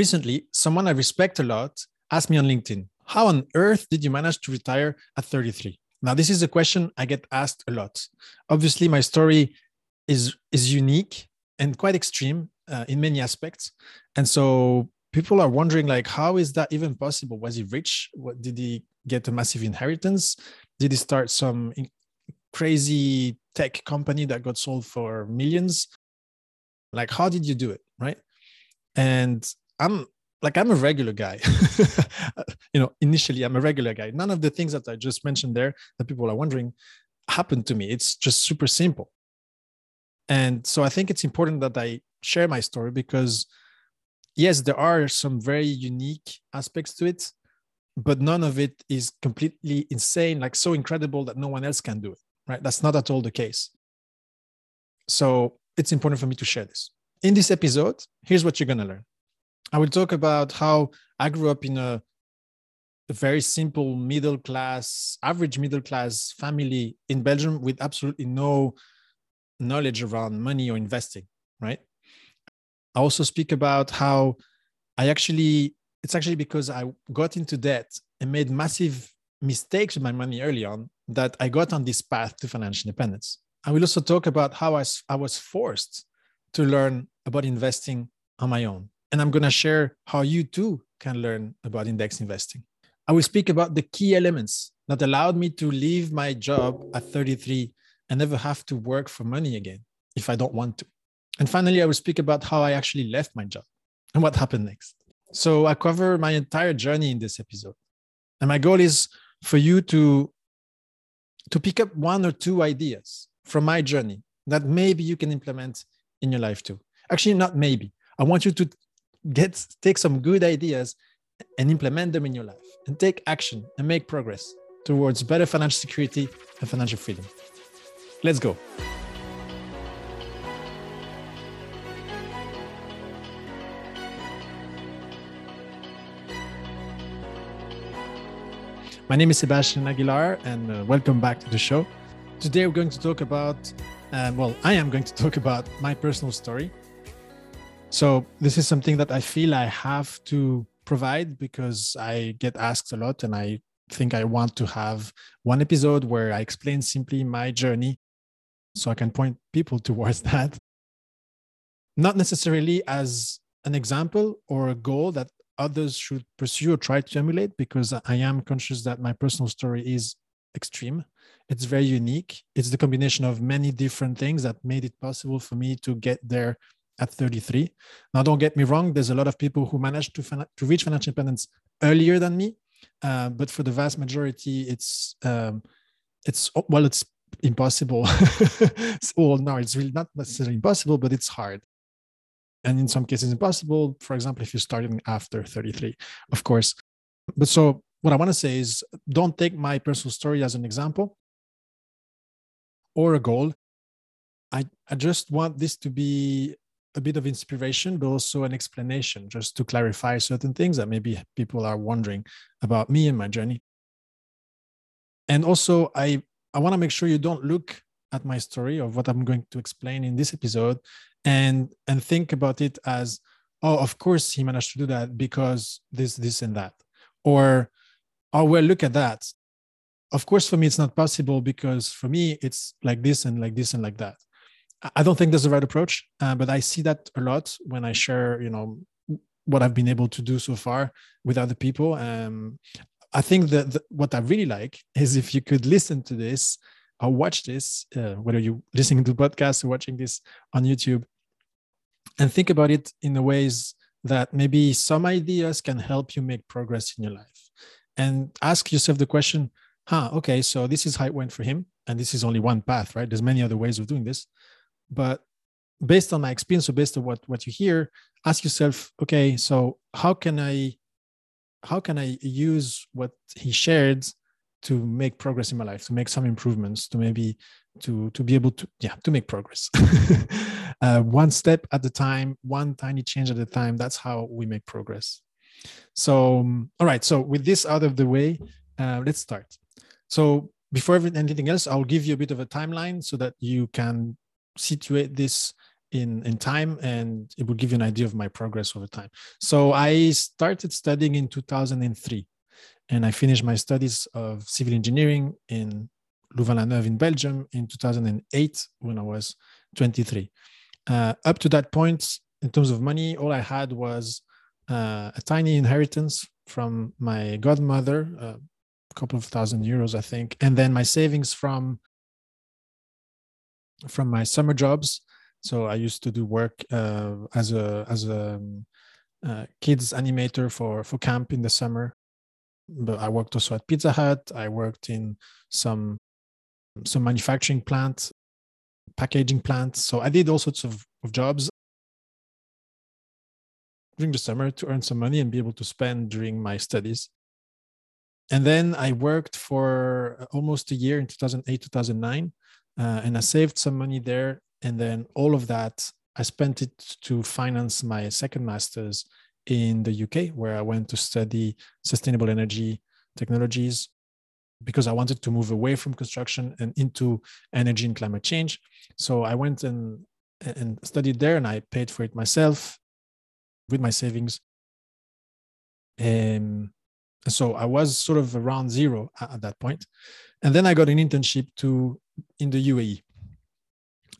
Recently, someone I respect a lot asked me on LinkedIn, How on earth did you manage to retire at 33? Now, this is a question I get asked a lot. Obviously, my story is, is unique and quite extreme uh, in many aspects. And so people are wondering, like, how is that even possible? Was he rich? What, did he get a massive inheritance? Did he start some crazy tech company that got sold for millions? Like, how did you do it? Right. And I'm like I'm a regular guy. you know, initially I'm a regular guy. None of the things that I just mentioned there that people are wondering happened to me. It's just super simple. And so I think it's important that I share my story because yes, there are some very unique aspects to it, but none of it is completely insane, like so incredible that no one else can do it. Right? That's not at all the case. So it's important for me to share this. In this episode, here's what you're going to learn. I will talk about how I grew up in a, a very simple middle class, average middle class family in Belgium with absolutely no knowledge around money or investing, right? I also speak about how I actually, it's actually because I got into debt and made massive mistakes with my money early on that I got on this path to financial independence. I will also talk about how I, I was forced to learn about investing on my own and I'm going to share how you too can learn about index investing. I will speak about the key elements that allowed me to leave my job at 33 and never have to work for money again if I don't want to. And finally, I will speak about how I actually left my job and what happened next. So I cover my entire journey in this episode. And my goal is for you to, to pick up one or two ideas from my journey that maybe you can implement in your life too. Actually, not maybe. I want you to get take some good ideas and implement them in your life and take action and make progress towards better financial security and financial freedom. Let's go. My name is Sebastian Aguilar, and uh, welcome back to the show. Today, we're going to talk about, uh, well, I am going to talk about my personal story so this is something that I feel I have to provide because I get asked a lot and I think I want to have one episode where I explain simply my journey so I can point people towards that. Not necessarily as an example or a goal that others should pursue or try to emulate because I am conscious that my personal story is extreme. It's very unique. It's the combination of many different things that made it possible for me to get there at 33. Now, don't get me wrong, there's a lot of people who managed to, to reach financial independence earlier than me. Uh, but for the vast majority, it's, um, it's well, it's impossible. well, no, it's really not necessarily impossible, but it's hard. And in some cases, impossible. For example, if you're starting after 33, of course. But so, what I want to say is don't take my personal story as an example or a goal. I, I just want this to be a bit of inspiration, but also an explanation just to clarify certain things that maybe people are wondering about me and my journey. And also, I, I want to make sure you don't look at my story of what I'm going to explain in this episode and and think about it as, oh, of course he managed to do that because this, this, and that. Or, oh, well, look at that. Of course, for me, it's not possible because for me, it's like this and like this and like that I don't think that's the right approach, uh, but I see that a lot when I share, you know, what I've been able to do so far with other people. Um, I think that the, what I really like is if you could listen to this or watch this, uh, whether you're listening to podcasts or watching this on YouTube, and think about it in the ways that maybe some ideas can help you make progress in your life. And ask yourself the question, huh, okay, so this is how it went for him. And this is only one path, right? There's many other ways of doing this but based on my experience or based on what what you hear ask yourself okay so how can i how can i use what he shared to make progress in my life to make some improvements to maybe to to be able to yeah to make progress? Uh, one step at a time one tiny change at a time that's how we make progress. So um, all right so with this out of the way uh, let's start. So before anything else i'll give you a bit of a timeline so that you can situate this in in time and it will give you an idea of my progress over time. So i started studying in 2003 and i finished my studies of civil engineering in louvain-la-neuve in belgium in 2008 when i was 23 uh, up to that point in terms of money all i had was uh, a tiny inheritance from my godmother uh, a couple of thousand euros i think and then my savings from from my summer jobs so I used to do work uh, as a as a um, uh, kids animator for for camp in the summer. But I worked also at Pizza Hut. I worked in some some manufacturing plants, packaging plants. So I did all sorts of, of jobs during the summer to earn some money and be able to spend during my studies. And then I worked for almost a year in 2008, 2009, uh, and I saved some money there. And then all of that i spent it to finance my second master's in the uk where i went to study sustainable energy technologies because i wanted to move away from construction and into energy and climate change. So i went and and studied there and i paid for it myself with my savings. Um, so i was sort of around zero at that point. And then i got an internship to in the uae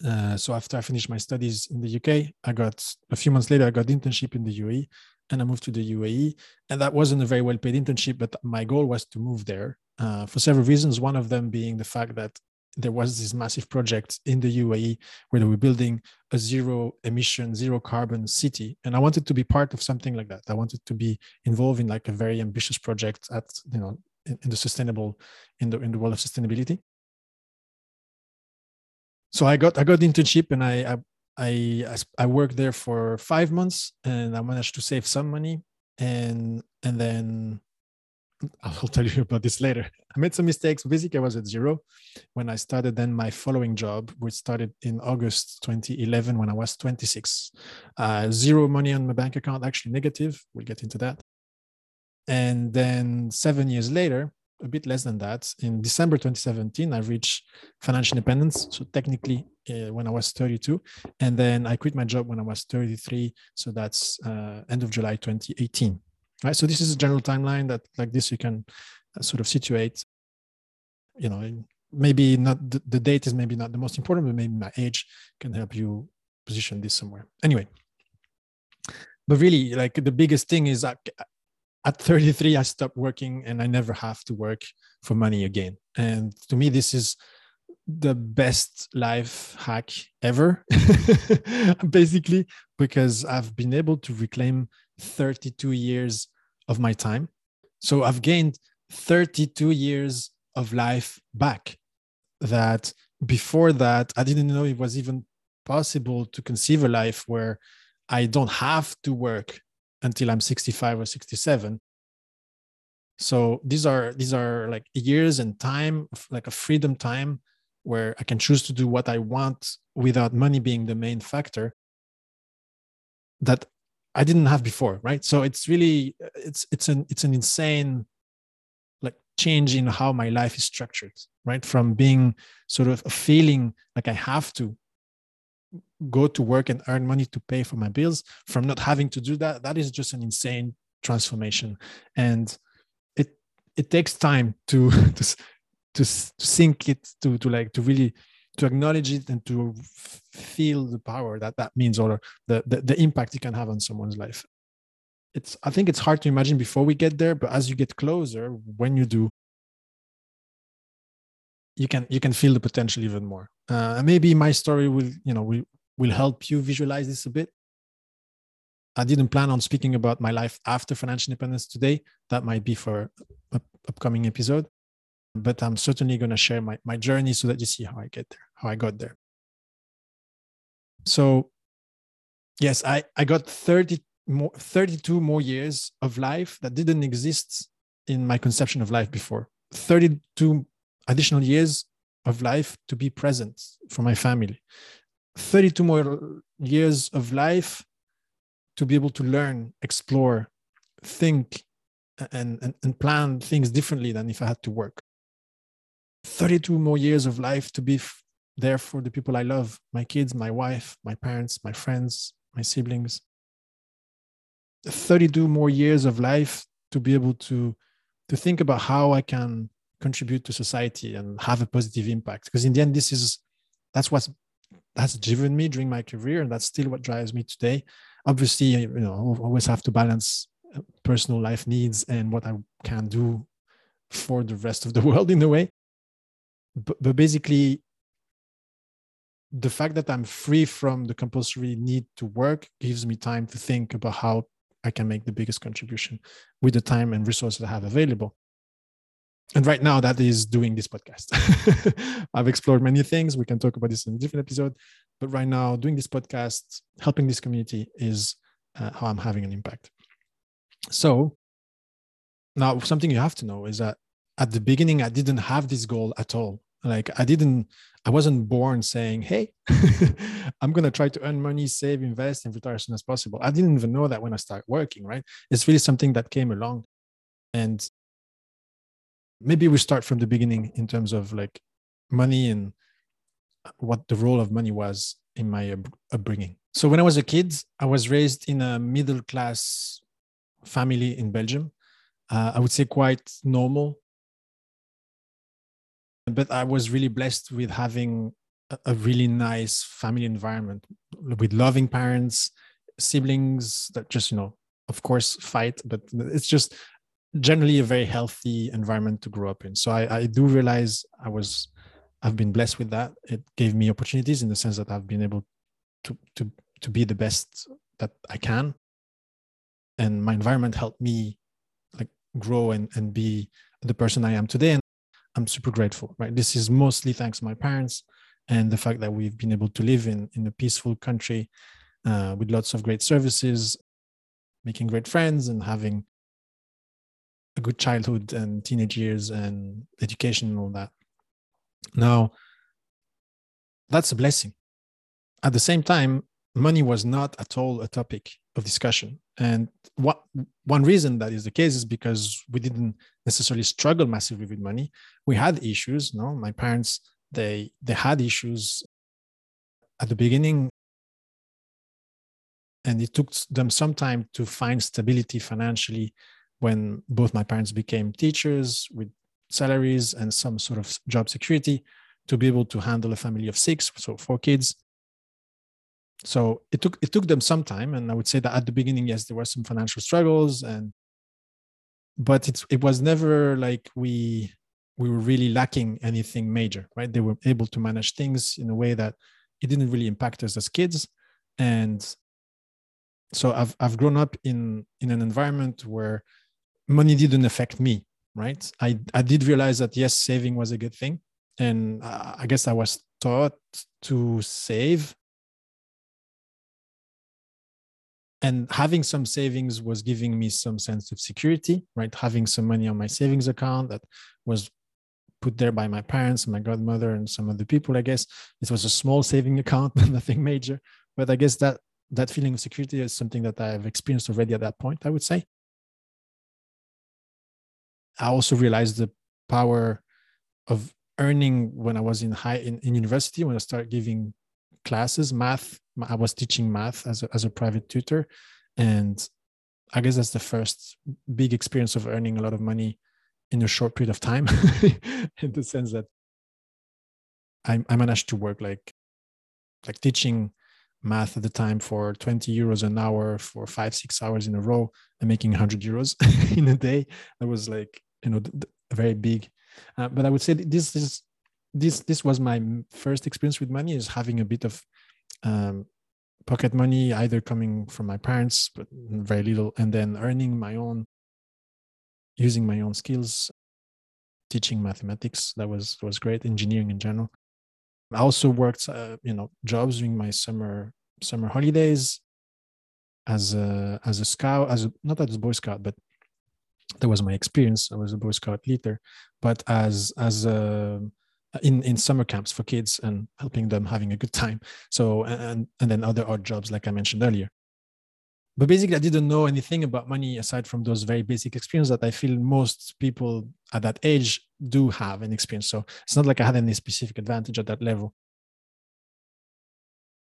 uh, so after I finished my studies in the UK, I got a few months later, I got internship in the UAE and I moved to the UAE. And that wasn't a very well paid internship, but my goal was to move there uh, for several reasons. One of them being the fact that there was this massive project in the UAE where they were building a zero emission, zero carbon city. And I wanted to be part of something like that. I wanted to be involved in like a very ambitious project at, you know, in, in the sustainable, in the, in the world of sustainability so I got I got internship and I I I, I worked there for five months and I managed to save some money and and then I'll tell you about this later. I made some mistakes. Basically, I was at zero when I started. Then my following job, which started in August 2011 when I was 26, uh, zero money on my bank account, actually negative. We'll get into that. And then seven years later, a bit less than that. In December 2017, I reached financial independence. So technically, uh, when I was 32, and then I quit my job when I was 33. So that's uh, end of July 2018. Right. So this is a general timeline that, like this, you can uh, sort of situate. You know, maybe not the, the date is maybe not the most important, but maybe my age can help you position this somewhere. Anyway, but really, like the biggest thing is that at 33 i stopped working and i never have to work for money again. And to me this is the best life hack ever basically because i've been able to reclaim 32 years of my time. So i've gained 32 years of life back that before that i didn't know it was even possible to conceive a life where i don't have to work until I'm 65 or 67. So these are these are like years and time, like a freedom time where I can choose to do what I want without money being the main factor that I didn't have before, right? So it's really it's it's an it's an insane like change in how my life is structured, right? From being sort of a feeling like I have to go to work and earn money to pay for my bills from not having to do that that is just an insane transformation. And it it takes time to to to, sink it to to like to really to acknowledge it and to feel the power that that means or the, the the impact it can have on someone's life. It's i think it's hard to imagine before we get there but as you get closer when you do you can you can feel the potential even more. Uh, maybe my story will you know will will help you visualize this a bit. I didn't plan on speaking about my life after financial independence today. That might be for a upcoming episode but i'm certainly going to share my, my journey so that you see how i get there how i got there. So yes i i got 30 more 32 more years of life that didn't exist in my conception of life before. 32 additional years of life to be present for my family 32 more years of life to be able to learn explore think and, and, and plan things differently than if i had to work 32 more years of life to be f- there for the people I love, my kids, my wife, my parents, my friends, my siblings. 32 more years of life to be able to to think about how I can contribute to society and have a positive impact. Because in the end, this is that's what's that's driven me during my career, and that's still what drives me today. Obviously, you know, always have to balance uh, personal life needs and what I can do for the rest of the world in a way. But, but basically, the fact that I'm free from the compulsory need to work gives me time to think about how I can make the biggest contribution with the time and resources I have available. And right now, that is doing this podcast. I've explored many things. We can talk about this in a different episode. But right now, doing this podcast, helping this community is uh, how I'm having an impact. So, now something you have to know is that at the beginning, I didn't have this goal at all. Like, I didn't I wasn't born saying, hey, I'm going to try to earn money, save, invest, and retire as soon as possible. I didn't even know that when I started working, right? It's really something that came along. And maybe we start from the beginning in terms of like money and what the role of money was in my upbringing. So when I was a kid, I was raised in a middle class family in Belgium. Uh, I would say quite normal but I was really blessed with having a, a really nice family environment with loving parents, siblings that just, you know, of course, fight, but it's just generally a very healthy environment to grow up in. So I, I do realize I was, I've been blessed with that. It gave me opportunities in the sense that I've been able to to to be the best that I can, and my environment helped me like grow and and be the person I am today. And I'm super grateful, right? This is mostly thanks to my parents and the fact that we've been able to live in, in a peaceful country uh, with lots of great services, making great friends, and having a good childhood and teenage years and education and all that. Now, that's a blessing. At the same time, money was not at all a topic of discussion. And what one reason that is the case is because we didn't necessarily struggle massively with money. We had issues. No, my parents they they had issues at the beginning, and it took them some time to find stability financially when both my parents became teachers with salaries and some sort of job security to be able to handle a family of six, so four kids. So it took it took them some time and i would say that at the beginning yes there were some financial struggles and but it's it was never like we we were really lacking anything major right? They were able to manage things in a way that it didn't really impact us as kids. And so i've i've grown up in in an environment where money didn't affect me right? I i did realize that yes saving was a good thing. And i guess i was taught to save. And having some savings was giving me some sense of security right? Having some money on my savings account that was put there by my parents my godmother and some other people i guess. It was a small saving account nothing major. But i guess that that feeling of security is something that i've experienced already at that point i would say i also realized the power of earning when i was in high in, in university when i started giving classes. Math I was teaching math as a, as a private tutor, and I guess that's the first big experience of earning a lot of money in a short period of time, in the sense that I, I managed to work like like teaching math at the time for 20 euros an hour for five six hours in a row and making 100 euros in a day. That was like you know very big. Uh, but i would say this is this this was my first experience with money is having a bit of um, pocket money either coming from my parents but very little and then earning my own using my own skills teaching mathematics. That was was great engineering in general. I also worked uh, you know jobs during my summer summer holidays as a as a scout as a, not as a boy scout but that was my experience. I was a boy scout leader but as as a in in summer camps for kids and helping them having a good time. So and and then other odd jobs like i mentioned earlier. But basically i didn't know anything about money aside from those very basic experience that i feel most people at that age do have an experience. So it's not like i had any specific advantage at that level.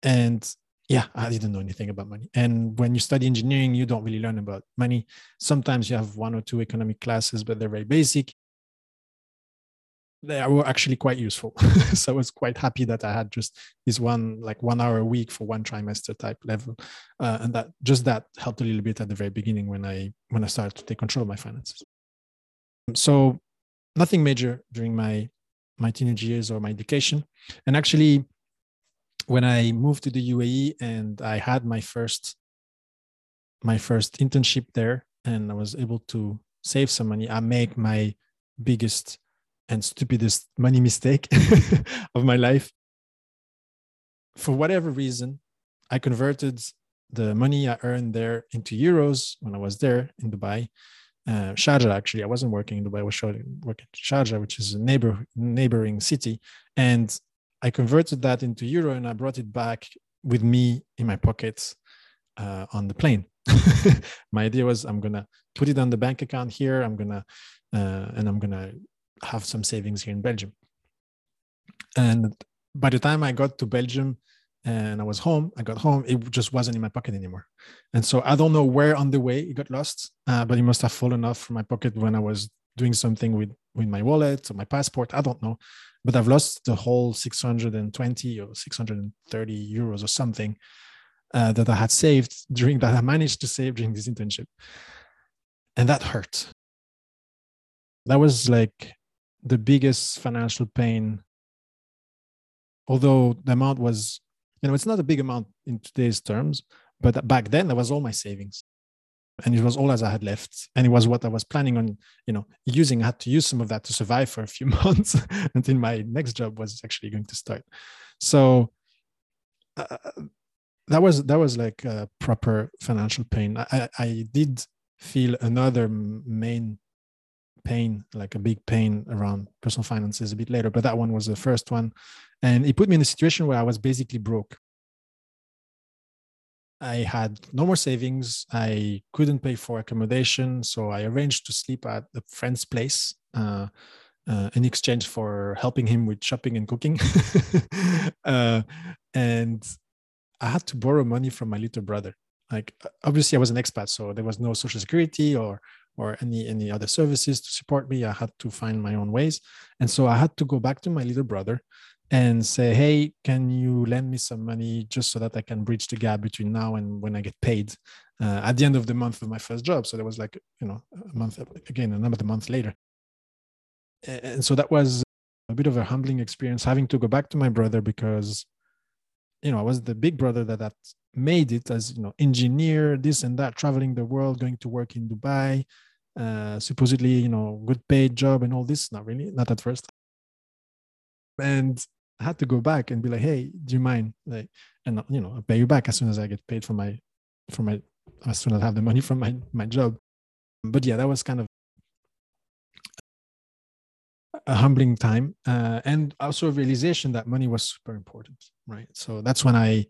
And yeah, I didn't know anything about money. And when you study engineering, you don't really learn about money. Sometimes you have one or two economic classes, but they're very basic. They were actually quite useful. so I was quite happy that I had just this one, like one hour a week for one trimester type level. Uh, and that just that helped a little bit at the very beginning when I when I started to take control of my finances. So nothing major during my my teenage years or my education. And actually, when I moved to the UAE and I had my first my first internship there and I was able to save some money, I make my biggest and stupidest money mistake of my life. For whatever reason, I converted the money I earned there into euros when I was there in Dubai. Uh, Sharjah, actually, I wasn't working in Dubai. I was working in Sharjah, which is a neighbor neighboring city, and I converted that into euro and I brought it back with me in my pockets uh, on the plane. my idea was I'm gonna put it on the bank account here. I'm gonna uh, and I'm gonna have some savings here in Belgium. And by the time I got to Belgium and I was home, I got home, it just wasn't in my pocket anymore. And so I don't know where on the way it got lost, uh, but it must have fallen off from my pocket when I was doing something with with my wallet or my passport. I don't know but I've lost the whole 620 or 630 euros or something uh, that I had saved during that I managed to save during this internship. And that hurt. That was like the biggest financial pain. Although the amount was, you know, it's not a big amount in today's terms, but back then that was all my savings and it was all as I had left, and it was what I was planning on, you know, using. I had to use some of that to survive for a few months until my next job was actually going to start. So uh, that was that was like a proper financial pain. I, I did feel another main pain, like a big pain around personal finances a bit later, but that one was the first one, and it put me in a situation where I was basically broke. I had no more savings. I couldn't pay for accommodation, so I arranged to sleep at a friend's place uh, uh, in exchange for helping him with shopping and cooking. uh, and I had to borrow money from my little brother. Like obviously, I was an expat, so there was no social security or or any any other services to support me. I had to find my own ways, and so I had to go back to my little brother and say, hey, can you lend me some money just so that I can bridge the gap between now and when I get paid uh, at the end of the month of my first job? So there was like, you know, a month, again, another month later. And so that was a bit of a humbling experience having to go back to my brother because, you know, I was the big brother that, that made it as, you know, engineer, this and that, traveling the world, going to work in Dubai, uh, supposedly, you know, good paid job and all this. Not really, not at first and I had to go back and be like, hey, do you mind? Like, and you know, I'll pay you back as soon as I get paid for my for my as soon as I have the money from my my job. But yeah, that was kind of a humbling time uh, and also a realization that money was super important right so that's when i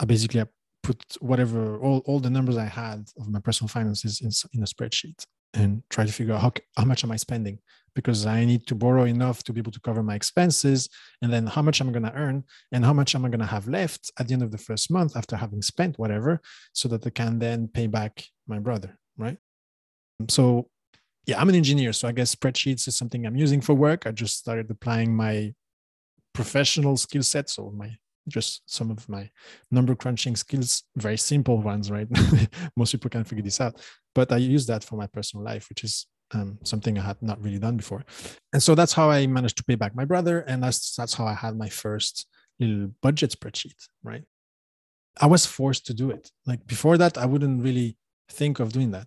i basically I put whatever all, all the numbers i had of my personal finances in, in a spreadsheet and try to figure out how, how much am I spending because I need to borrow enough to be able to cover my expenses and then how much am I going to earn and how much am I going to have left at the end of the first month after having spent whatever so that I can then pay back my brother, right? So yeah, I'm an engineer, so I guess spreadsheets is something I'm using for work. I just started applying my professional skill set, so my just some of my number crunching skills, very simple ones, right? Most people can figure this out. But I use that for my personal life, which is um, something I had not really done before. And so that's how I managed to pay back my brother. And that's, that's how I had my first little budget spreadsheet, right? I was forced to do it. Like before that, I wouldn't really think of doing that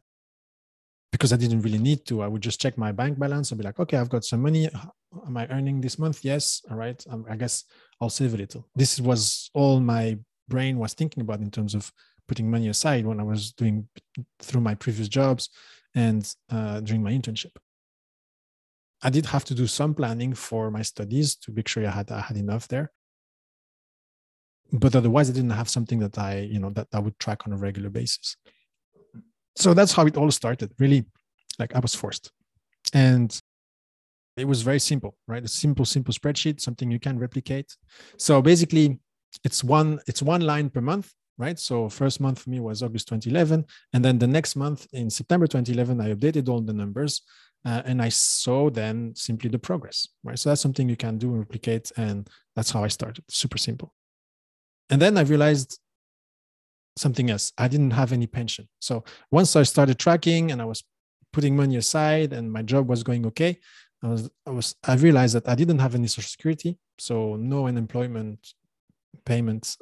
because I didn't really need to. I would just check my bank balance and be like, okay, I've got some money. Am I earning this month? Yes. All right. Um, I guess I'll save a little. This was all my brain was thinking about in terms of putting money aside when I was doing through my previous jobs and uh, during my internship. I did have to do some planning for my studies to make sure I had I had enough there. But otherwise, I didn't have something that I, you know, that I would track on a regular basis so that's how it all started really like i was forced and it was very simple right? A simple simple spreadsheet something you can replicate. So basically it's one it's one line per month right? So first month for me was august 2011 and then the next month in september 2011 i updated all the numbers uh, and i saw then simply the progress right? So that's something you can do and replicate and that's how i started. Super simple. And then i realized something else. I didn't have any pension. So once i started tracking and i was putting money aside and my job was going okay i was i was i realized that i didn't have any social security so no unemployment payments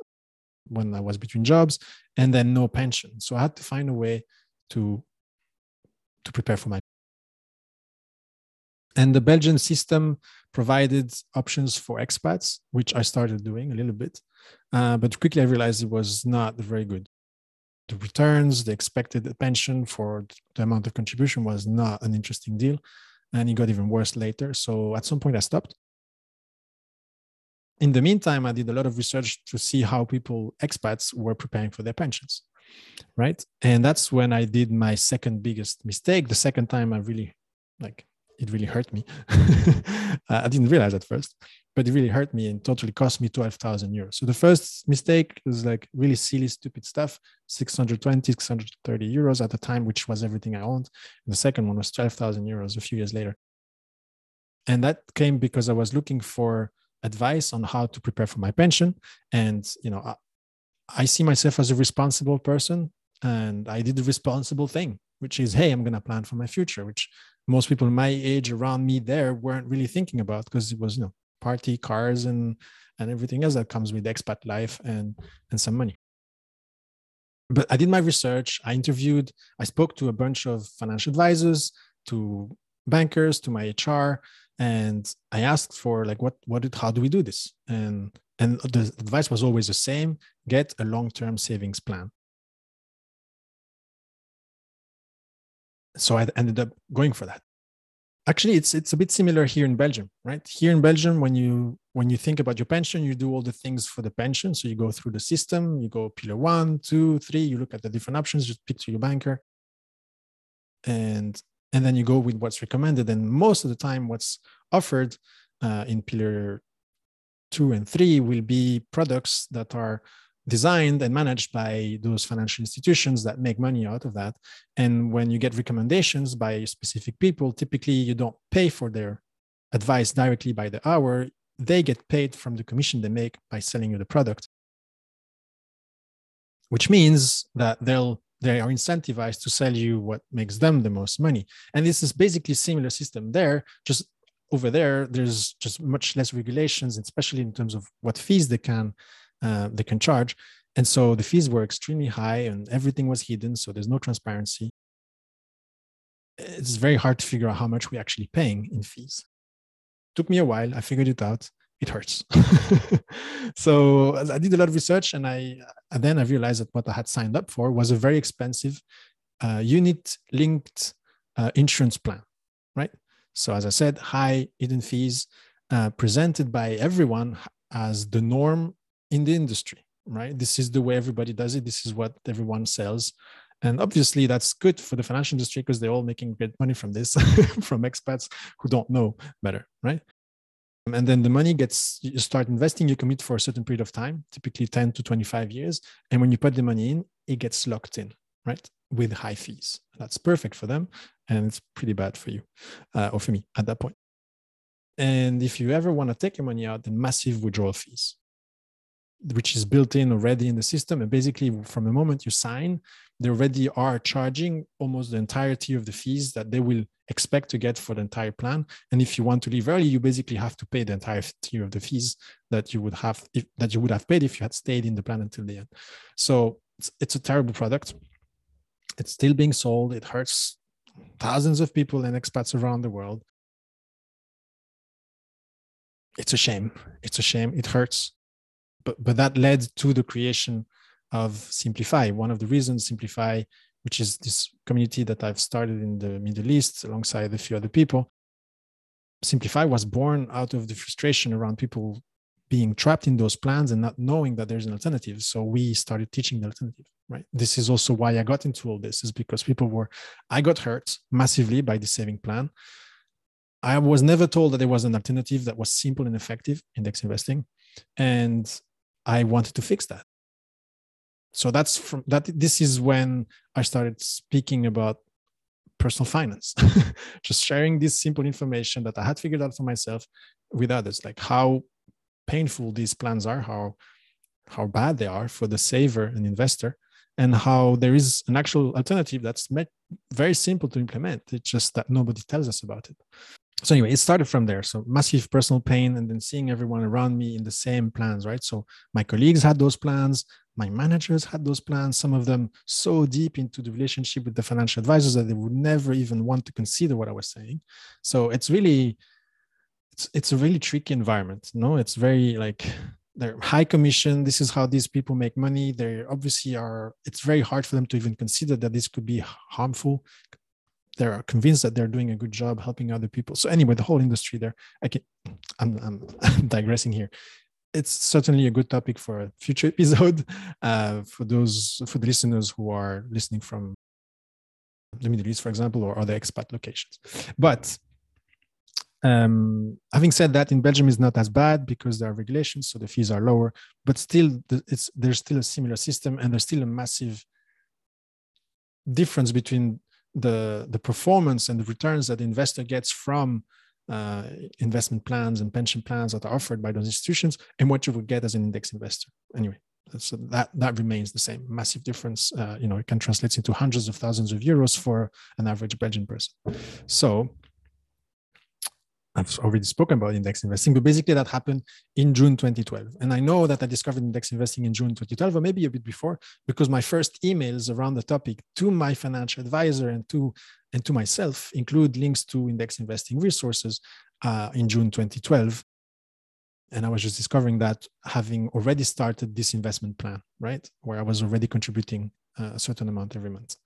when I was between jobs, and then no pension. So I had to find a way to to prepare for my. And the Belgian system provided options for expats, which I started doing a little bit, uh, but quickly I realized it was not very good. The returns, the expected pension for the amount of contribution was not an interesting deal, and it got even worse later. So at some point I stopped in the meantime, I did a lot of research to see how people, expats, were preparing for their pensions, right? And that's when I did my second biggest mistake. The second time, I really, like, it really hurt me. I didn't realize at first, but it really hurt me and totally cost me 12,000 euros. So the first mistake was like really silly, stupid stuff 620, 630 euros at the time, which was everything I owned. And the second one was 12,000 euros a few years later. And that came because I was looking for advice on how to prepare for my pension and you know I, I see myself as a responsible person and i did the responsible thing which is hey i'm going to plan for my future which most people my age around me there weren't really thinking about because it was you know party cars and and everything else that comes with expat life and and some money. But i did my research i interviewed i spoke to a bunch of financial advisors to bankers to my hr and i asked for like what what did how do we do this? And and the advice was always the same get a long-term savings plan so i ended up going for that. Actually it's it's a bit similar here in belgium right? Here in belgium when you when you think about your pension you do all the things for the pension. So you go through the system you go pillar one two three you look at the different options you speak to your banker. And and then you go with what's recommended. And most of the time what's offered uh, in pillar two and three will be products that are designed and managed by those financial institutions that make money out of that. And when you get recommendations by specific people typically you don't pay for their advice directly by the hour. They get paid from the commission they make by selling you the product. Which means that they'll they are incentivized to sell you what makes them the most money. And this is basically similar system there. Just over there there's just much less regulations especially in terms of what fees they can uh, they can charge. And so the fees were extremely high and everything was hidden so there's no transparency. It's very hard to figure out how much we're actually paying in fees. Took me a while. I figured it out. It hurts. so I did a lot of research, and I and then I realized that what I had signed up for was a very expensive uh, unit-linked uh, insurance plan, right? So as I said, high hidden fees uh, presented by everyone as the norm in the industry, right? This is the way everybody does it. This is what everyone sells. And obviously, that's good for the financial industry because they're all making great money from this, from expats who don't know better, right? and then the money gets you start investing you commit for a certain period of time typically 10 to 25 years and when you put the money in it gets locked in right with high fees that's perfect for them and it's pretty bad for you uh, or for me at that point. and if you ever want to take your money out the massive withdrawal fees which is built in already in the system. And basically, from the moment you sign, they already are charging almost the entirety of the fees that they will expect to get for the entire plan. And if you want to leave early, you basically have to pay the entirety of the fees that you would have if, that you would have paid if you had stayed in the plan until the end. So it's, it's a terrible product. It's still being sold. It hurts thousands of people and expats around the world. It's a shame. It's a shame. It hurts but but that led to the creation of Simplify. One of the reasons Simplify, which is this community that I've started in the Middle East alongside a few other people, Simplify was born out of the frustration around people being trapped in those plans and not knowing that there's an alternative. So we started teaching the alternative, right? This is also why I got into all this, is because people were, I got hurt massively by the saving plan. I was never told that there was an alternative that was simple and effective, index investing. And I wanted to fix that. So that's from that. This is when I started speaking about personal finance, just sharing this simple information that I had figured out for myself with others, like how painful these plans are, how how bad they are for the saver and investor, and how there is an actual alternative that's very simple to implement. It's just that nobody tells us about it. So anyway, it started from there. So massive personal pain, and then seeing everyone around me in the same plans, right? So my colleagues had those plans, my managers had those plans. Some of them so deep into the relationship with the financial advisors that they would never even want to consider what I was saying. So it's really, it's it's a really tricky environment. No, it's very like they're high commission this is how these people make money they obviously are it's very hard for them to even consider that this could be harmful they're convinced that they're doing a good job helping other people so anyway the whole industry there i can i'm, I'm digressing here it's certainly a good topic for a future episode uh, for those for the listeners who are listening from the middle east for example or other expat locations but um, having said that, in Belgium is not as bad because there are regulations, so the fees are lower. But still, it's there's still a similar system, and there's still a massive difference between the the performance and the returns that the investor gets from uh, investment plans and pension plans that are offered by those institutions, and what you would get as an index investor. Anyway, so that that remains the same. Massive difference. Uh, you know, it can translate into hundreds of thousands of euros for an average Belgian person. So I've already spoken about index investing, but basically that happened in June 2012. And I know that I discovered index investing in June 2012, or maybe a bit before, because my first emails around the topic to my financial advisor and to and to myself include links to index investing resources uh, in June 2012. And I was just discovering that having already started this investment plan, right, where I was already contributing uh, a certain amount every month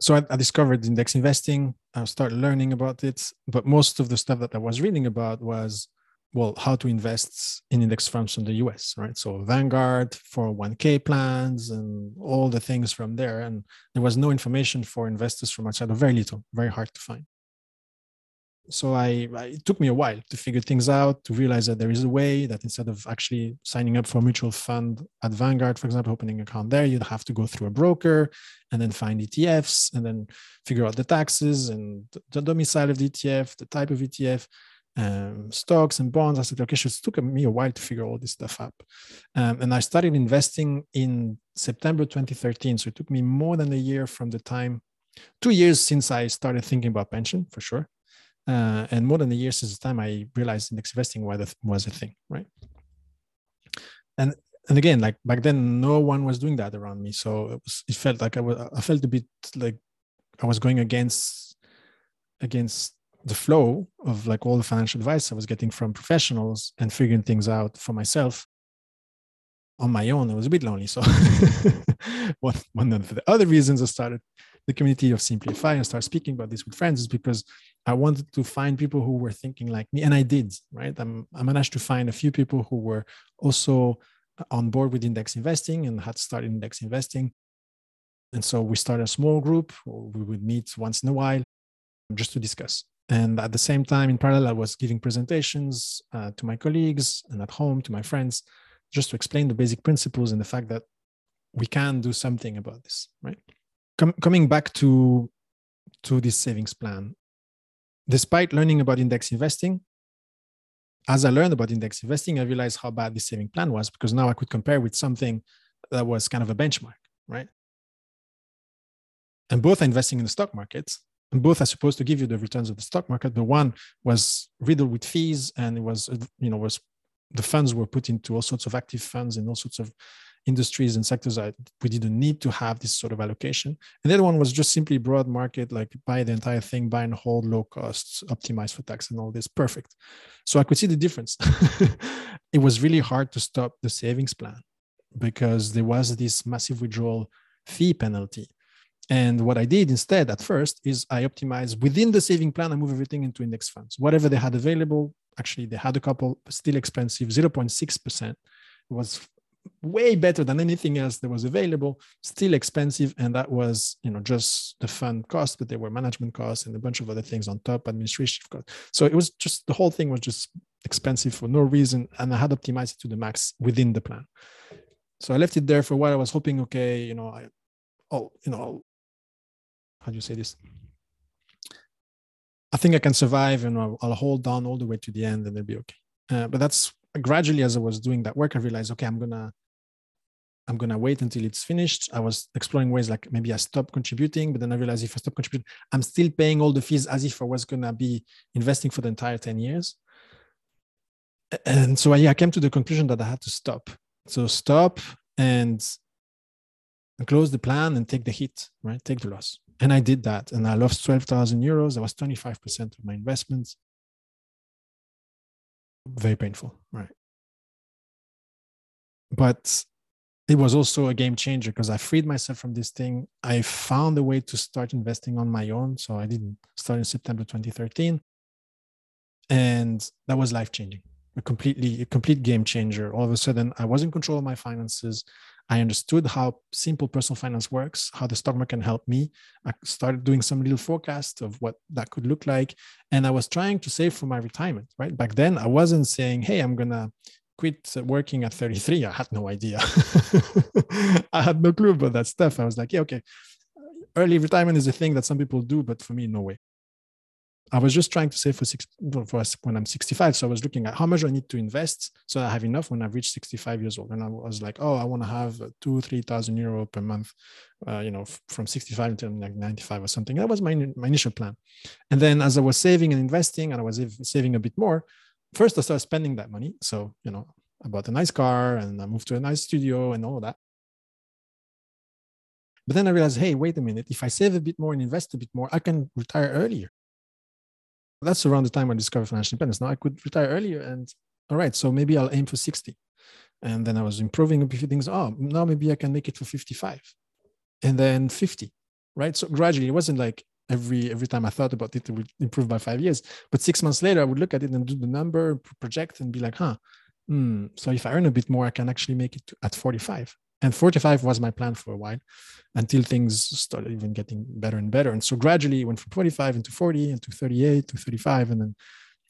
so I, I, discovered index investing. I started learning about it, but most of the stuff that I was reading about was, well, how to invest in index funds from the US, right? So Vanguard, 401k plans, and all the things from there. And there was no information for investors from outside, or very little, very hard to find so I, I, it took me a while to figure things out to realize that there is a way that instead of actually signing up for a mutual fund at vanguard for example opening an account there you'd have to go through a broker and then find etfs and then figure out the taxes and the domicile of the etf the type of etf um, stocks and bonds. I said, okay, so it took me a while to figure all this stuff up. Um, and I started investing in September 2013. So it took me more than a year from the time, two years since I started thinking about pension for sure uh, and more than a year since the time I realized index investing was a thing, right? And and again, like back then, no one was doing that around me, so it was it felt like I was I felt a bit like I was going against against the flow of like all the financial advice I was getting from professionals and figuring things out for myself on my own. It was a bit lonely. So one, one of the other reasons I started the community of Simplify and start speaking about this with friends is because I wanted to find people who were thinking like me, and I did. Right, I'm, I managed to find a few people who were also on board with index investing and had started index investing. And so we started a small group. We would meet once in a while just to discuss. And at the same time, in parallel, I was giving presentations uh, to my colleagues and at home to my friends, just to explain the basic principles and the fact that we can do something about this, right? Com- coming back to to this savings plan, despite learning about index investing, as I learned about index investing, I realized how bad this saving plan was because now I could compare with something that was kind of a benchmark, right? And both are investing in the stock market, and both are supposed to give you the returns of the stock market. The one was riddled with fees, and it was, you know, was the funds were put into all sorts of active funds and all sorts of industries and sectors that we didn't need to have this sort of allocation. And the other one was just simply broad market, like buy the entire thing, buy and hold, low costs, optimize for tax and all this. Perfect. So I could see the difference. it was really hard to stop the savings plan because there was this massive withdrawal fee penalty. And what I did instead at first is I optimized within the saving plan, I move everything into index funds. Whatever they had available, actually they had a couple still expensive, 0.6%. It was way better than anything else that was available still expensive and that was you know just the fund cost but there were management costs and a bunch of other things on top administration costs so it was just the whole thing was just expensive for no reason and i had optimized it to the max within the plan So I left it there for a while. I was hoping, okay, you know, I, oh, you know, how do you say this? I think I can survive and I'll, I'll hold on all the way to the end and it'll be okay. Uh, but that's gradually as I was doing that work, I realized, okay, I'm gonna I'm gonna wait until it's finished. I was exploring ways like maybe I stop contributing, but then I realized if I stop contributing, I'm still paying all the fees as if I was gonna be investing for the entire 10 years. And so yeah, I came to the conclusion that I had to stop. So stop and close the plan and take the hit, right? Take the loss. And I did that. And I lost 12,000 euros. That was 25% of my investments. Very painful, right? But it was also a game changer because I freed myself from this thing. I found a way to start investing on my own. So I didn't start in September 2013. And that was life changing, a completely, a complete game changer. All of a sudden, I was in control of my finances. I understood how simple personal finance works, how the stock market can help me. I started doing some little forecast of what that could look like. And I was trying to save for my retirement, right? Back then, I wasn't saying, hey, I'm going to quit working at 33 i had no idea i had no clue about that stuff i was like yeah okay early retirement is a thing that some people do but for me no way i was just trying to save for six for when i'm 65 so i was looking at how much i need to invest so i have enough when i've reached 65 years old and i was like oh i want to have two three thousand euro per month uh, you know from 65 until like 95 or something that was my, my initial plan and then as i was saving and investing and i was saving a bit more first I started spending that money. So, you know, I bought a nice car and I moved to a nice studio and all that. But then I realized, hey, wait a minute. If I save a bit more and invest a bit more, I can retire earlier. That's around the time I discovered financial independence. Now I could retire earlier and all right, so maybe I'll aim for 60. And then I was improving a few things. Oh, now maybe I can make it for 55 and then 50, right? So gradually, it wasn't like every every time I thought about it, it would improve by five years. But six months later, I would look at it and do the number, project, and be like, huh. Hmm, so if I earn a bit more, I can actually make it to, at 45. And 45 was my plan for a while until things started even getting better and better. And so gradually it went from 25 into 40 into 38 to 35. And then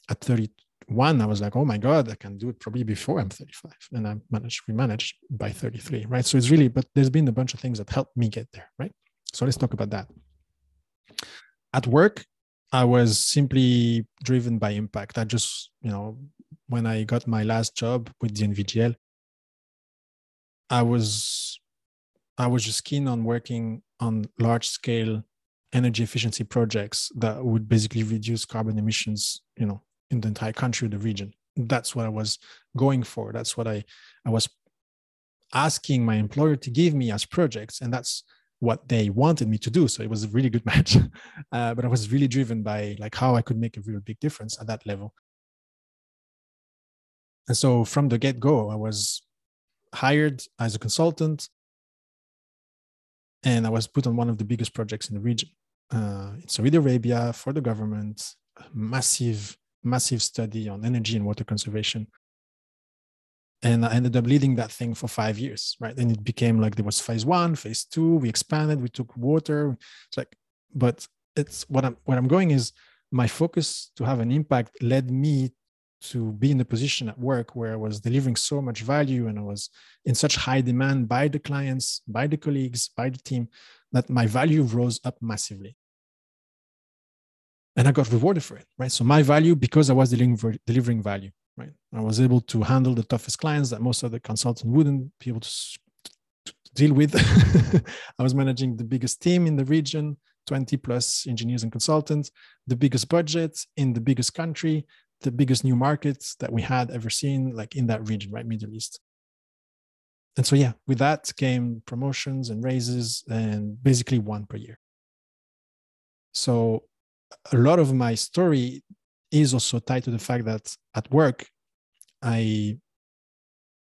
at 31, I was like, oh my God, I can do it probably before I'm 35. And I managed, we managed by 33, right? So it's really, but there's been a bunch of things that helped me get there, right? So let's talk about that. At work, I was simply driven by impact. I just, you know, when I got my last job with DNV GL, I was I was just keen on working on large scale energy efficiency projects that would basically reduce carbon emissions, you know, in the entire country, or the region. That's what I was going for. That's what I I was asking my employer to give me as projects, and that's what they wanted me to do. So it was a really good match. Uh, but I was really driven by like how I could make a real big difference at that level. And so from the get go, I was hired as a consultant and I was put on one of the biggest projects in the region uh, in Saudi Arabia for the government, massive, massive study on energy and water conservation and I ended up leading that thing for five years, right? And it became like there was phase one, phase two. We expanded, we took water. It's like, but it's what I'm what I'm going is my focus to have an impact led me to be in a position at work where I was delivering so much value and I was in such high demand by the clients, by the colleagues, by the team that my value rose up massively. And I got rewarded for it, right? So my value because I was delivering, delivering value right? I was able to handle the toughest clients that most other consultants wouldn't be able to, to deal with. I was managing the biggest team in the region, 20 plus engineers and consultants, the biggest budget in the biggest country, the biggest new markets that we had ever seen, like in that region, right? Middle East. And so, yeah, with that came promotions and raises and basically one per year. So, a lot of my story is also tied to the fact that at work, I,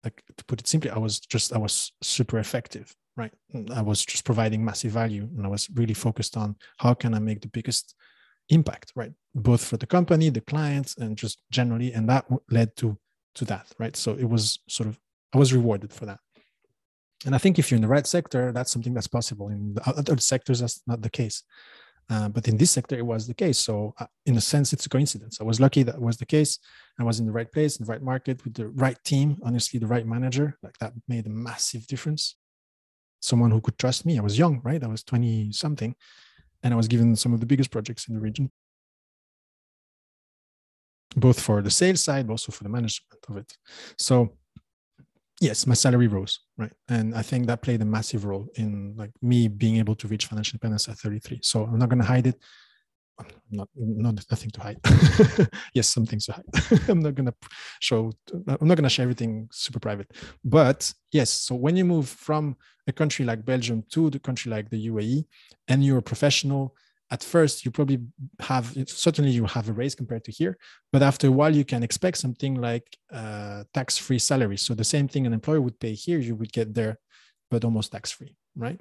like to put it simply, I was just, I was super effective, right? I was just providing massive value and I was really focused on how can I make the biggest impact, right? Both for the company, the clients, and just generally. And that led to, to that, right? So it was sort of, I was rewarded for that. And I think if you're in the right sector, that's something that's possible. In the other sectors, that's not the case. Uh, but in this sector, it was the case. So, uh, in a sense, it's a coincidence. I was lucky that was the case. I was in the right place, in the right market, with the right team. Honestly, the right manager. Like that made a massive difference. Someone who could trust me. I was young, right? I was 20 something, and I was given some of the biggest projects in the region, both for the sales side, but also for the management of it. So, yes my salary rose right? And i think that played a massive role in like me being able to reach financial independence at 33 so i'm not going to hide it not not nothing to hide. Yes some things to hide. I'm not to show i'm not to share everything super private. But yes so when you move from a country like belgium to the country like the uae and you're a professional at first you probably have certainly you have a raise compared to here but after a while you can expect something like uh, tax-free salary. So the same thing an employer would pay here you would get there but almost tax-free right?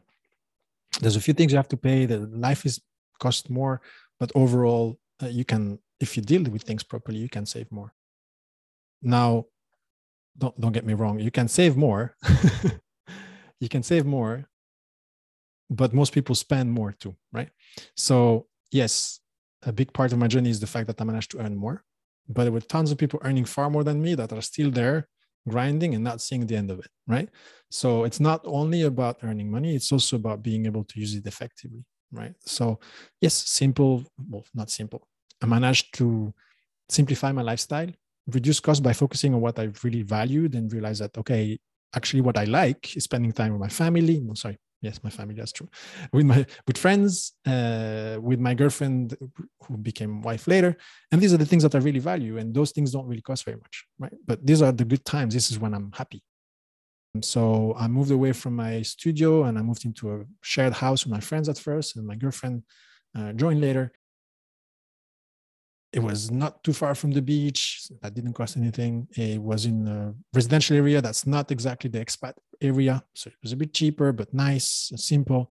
There's a few things you have to pay. The life is cost more but overall uh, you can if you deal with things properly you can save more now don't don't get me wrong you can save more you can save more but most people spend more too, right? So yes, a big part of my journey is the fact that I managed to earn more, but were tons of people earning far more than me that are still there grinding and not seeing the end of it, right? So it's not only about earning money, it's also about being able to use it effectively, right? So yes, simple, well, not simple. I managed to simplify my lifestyle, reduce costs by focusing on what I really valued and realize that, okay, actually what I like is spending time with my family, no, sorry, yes my family that's true. With my with friends uh, with my girlfriend who became wife later. And these are the things that i really value and those things don't really cost very much right? But these are the good times. This is when i'm happy so i moved away from my studio and i moved into a shared house with my friends at first and my girlfriend uh, joined later it was not too far from the beach. That didn't cost anything. It was in a residential area that's not exactly the expat area. So it was a bit cheaper, but nice, and simple.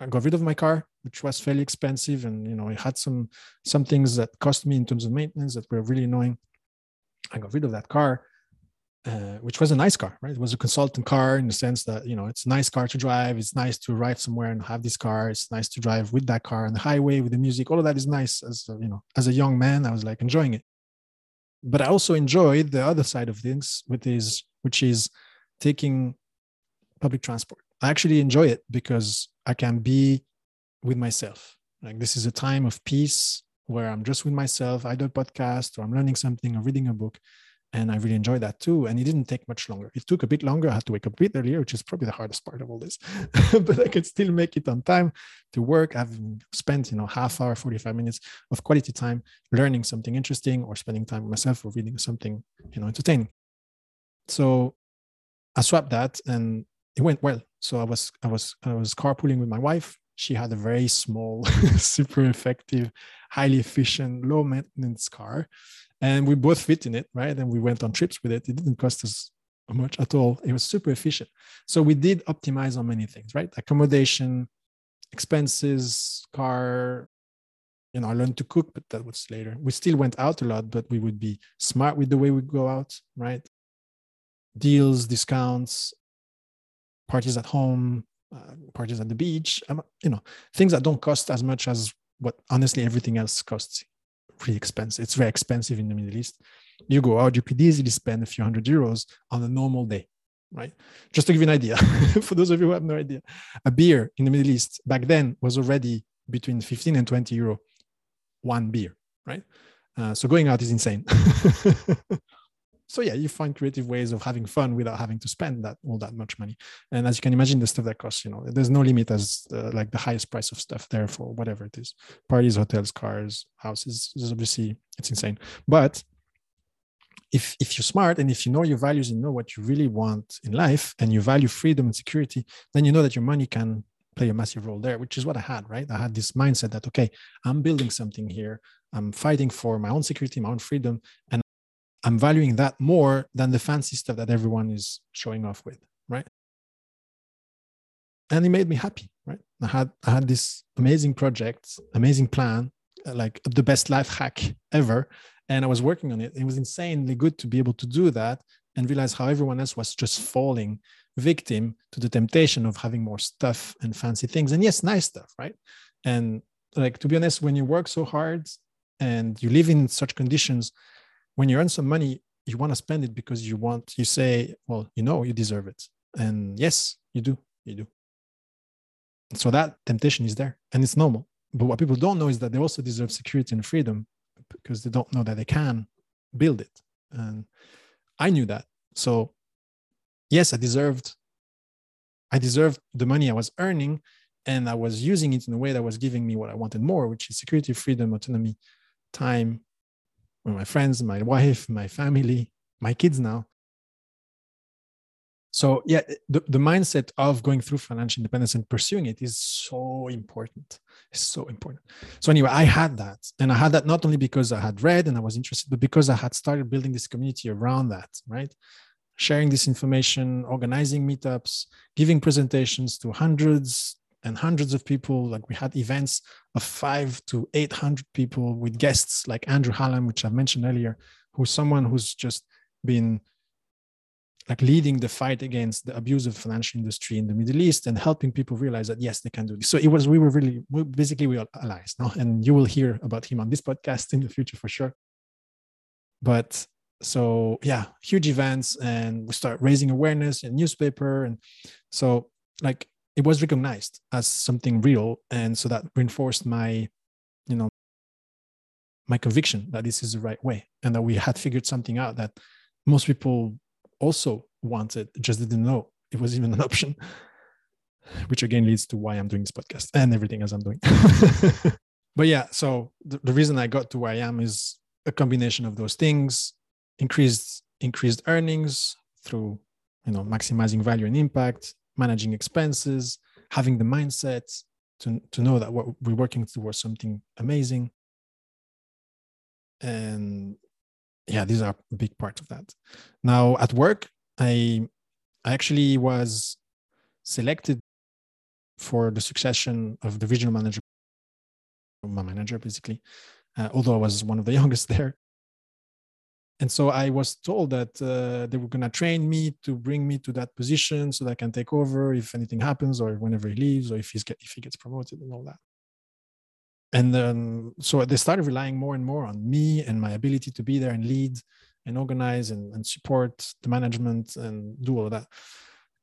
I got rid of my car, which was fairly expensive. And, you know, it had some, some things that cost me in terms of maintenance that were really annoying. I got rid of that car uh, which was a nice car, right? It was a consultant car in the sense that you know it's a nice car to drive. It's nice to ride somewhere and have this car. It's nice to drive with that car on the highway with the music. All of that is nice. As you know, as a young man, I was like enjoying it. But I also enjoyed the other side of things, which is which is taking public transport. I actually enjoy it because I can be with myself. Like this is a time of peace where I'm just with myself. I do a podcast or I'm learning something or reading a book and I really enjoyed that too. And it didn't take much longer. It took a bit longer. I had to wake up a bit earlier, which is probably the hardest part of all this. but I could still make it on time to work. I've spent, you know, half hour, 45 minutes of quality time learning something interesting or spending time with myself or reading something, you know, entertaining. So I swapped that and it went well. So I was I was I was carpooling with my wife. She had a very small, super effective, highly efficient, low maintenance car and we both fit in it, right? And we went on trips with it. It didn't cost us much at all. It was super efficient. So we did optimize on many things, right? Accommodation, expenses, car. You know, I learned to cook, but that was later. We still went out a lot, but we would be smart with the way we go out, right? Deals, discounts, parties at home, uh, parties at the beach. Um, you know, things that don't cost as much as what honestly everything else costs pretty expensive. It's very expensive in the Middle East. You go out, you could easily spend a few hundred euros on a normal day, right? Just to give you an idea, for those of you who have no idea, a beer in the Middle East back then was already between 15 and 20 euro, one beer, right? Uh, so going out is insane. so yeah, you find creative ways of having fun without having to spend that all that much money. And as you can imagine, the stuff that costs, you know, there's no limit as uh, like the highest price of stuff there for whatever it is, parties, hotels, cars, houses. Is obviously it's insane. But if if you're smart and if you know your values and know what you really want in life and you value freedom and security, then you know that your money can play a massive role there, which is what I had, right? I had this mindset that okay, I'm building something here. I'm fighting for my own security, my own freedom, and I'm valuing that more than the fancy stuff that everyone is showing off with, right? And it made me happy, right? I had I had this amazing project, amazing plan, uh, like the best life hack ever, and I was working on it. It was insanely good to be able to do that and realize how everyone else was just falling victim to the temptation of having more stuff and fancy things. And yes, nice stuff, right? And like to be honest, when you work so hard and you live in such conditions, when you earn some money, you want to spend it because you want you say, well, you know you deserve it. And yes, you do. You do. So that temptation is there and it's normal. But what people don't know is that they also deserve security and freedom because they don't know that they can build it. And I knew that. So yes, I deserved I deserved the money I was earning and I was using it in a way that was giving me what I wanted more, which is security, freedom, autonomy, time my friends, my wife, my family, my kids now. So yeah, the, the mindset of going through financial independence and pursuing it is so important. It's so important. So anyway, I had that. And I had that not only because I had read and I was interested, but because I had started building this community around that, right? Sharing this information, organizing meetups, giving presentations to hundreds and hundreds of people. Like we had events of five to 800 people with guests like Andrew Hallam, which I mentioned earlier, who's someone who's just been like leading the fight against the abuse of financial industry in the Middle East and helping people realize that yes, they can do this. So it was we were really we, basically we are allies, no? And you will hear about him on this podcast in the future for sure. But so yeah, huge events, and we start raising awareness in newspaper, and so like it was recognized as something real, and so that reinforced my, you know, my conviction that this is the right way, and that we had figured something out that most people also wanted, just didn't know it was even an option, which again leads to why I'm doing this podcast and everything as I'm doing. but yeah, so the, the reason I got to where I am is a combination of those things, increased increased earnings through you know maximizing value and impact, managing expenses, having the mindset to, to know that we're working towards something amazing and yeah, these are a big part of that. Now at work, I I actually was selected for the succession of the regional manager, my manager basically, uh, although I was one of the youngest there. And so I was told that uh, they were going to train me to bring me to that position so that I can take over if anything happens or whenever he leaves or if he's get, if he gets promoted and all that. And then so they started relying more and more on me and my ability to be there and lead and organize and, and support the management and do all of that.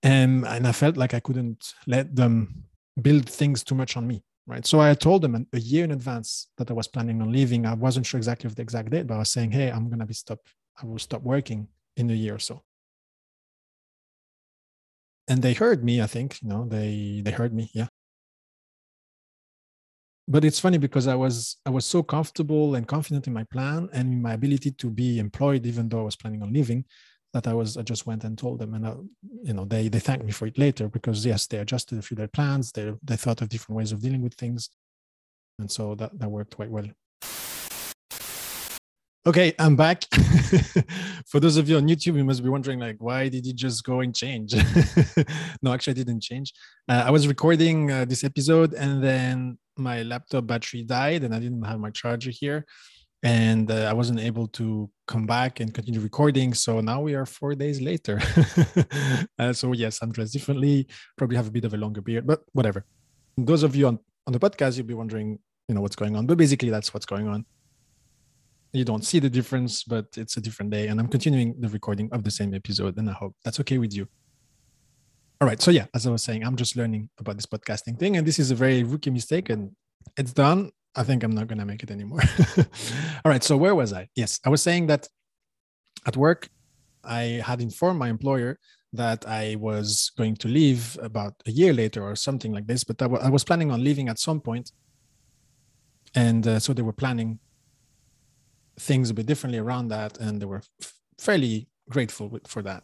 And and i felt like i couldn't let them build things too much on me right? So i told them a year in advance that i was planning on leaving. I wasn't sure exactly of the exact date but i was saying hey i'm going to be stop i will stop working in a year or so. And they heard me i think you know they they heard me yeah. But it's funny because I was I was so comfortable and confident in my plan and in my ability to be employed, even though I was planning on leaving, that I was I just went and told them, and I, you know they they thanked me for it later because yes, they adjusted a few their plans, they they thought of different ways of dealing with things, and so that that worked quite well. Okay, I'm back. For those of you on YouTube, you must be wondering, like, why did you just go and change? no, actually, I didn't change. Uh, I was recording uh, this episode, and then my laptop battery died, and I didn't have my charger here, and uh, I wasn't able to come back and continue recording. So now we are four days later. Uh, so yes, I'm dressed differently. Probably have a bit of a longer beard, but whatever. Those of you on on the podcast, you'll be wondering, you know, what's going on. But basically, that's what's going on you don't see the difference, but it's a different day. And I'm continuing the recording of the same episode, and I hope that's okay with you. All right. So yeah, as I was saying, I'm just learning about this podcasting thing, and this is a very rookie mistake, and it's done. I think I'm not gonna make it anymore. All right. So where was I? Yes, I was saying that at work, I had informed my employer that I was going to leave about a year later or something like this, but I was planning on leaving at some point. And uh, so they were planning things a bit differently around that, and they were f- fairly grateful with, for that.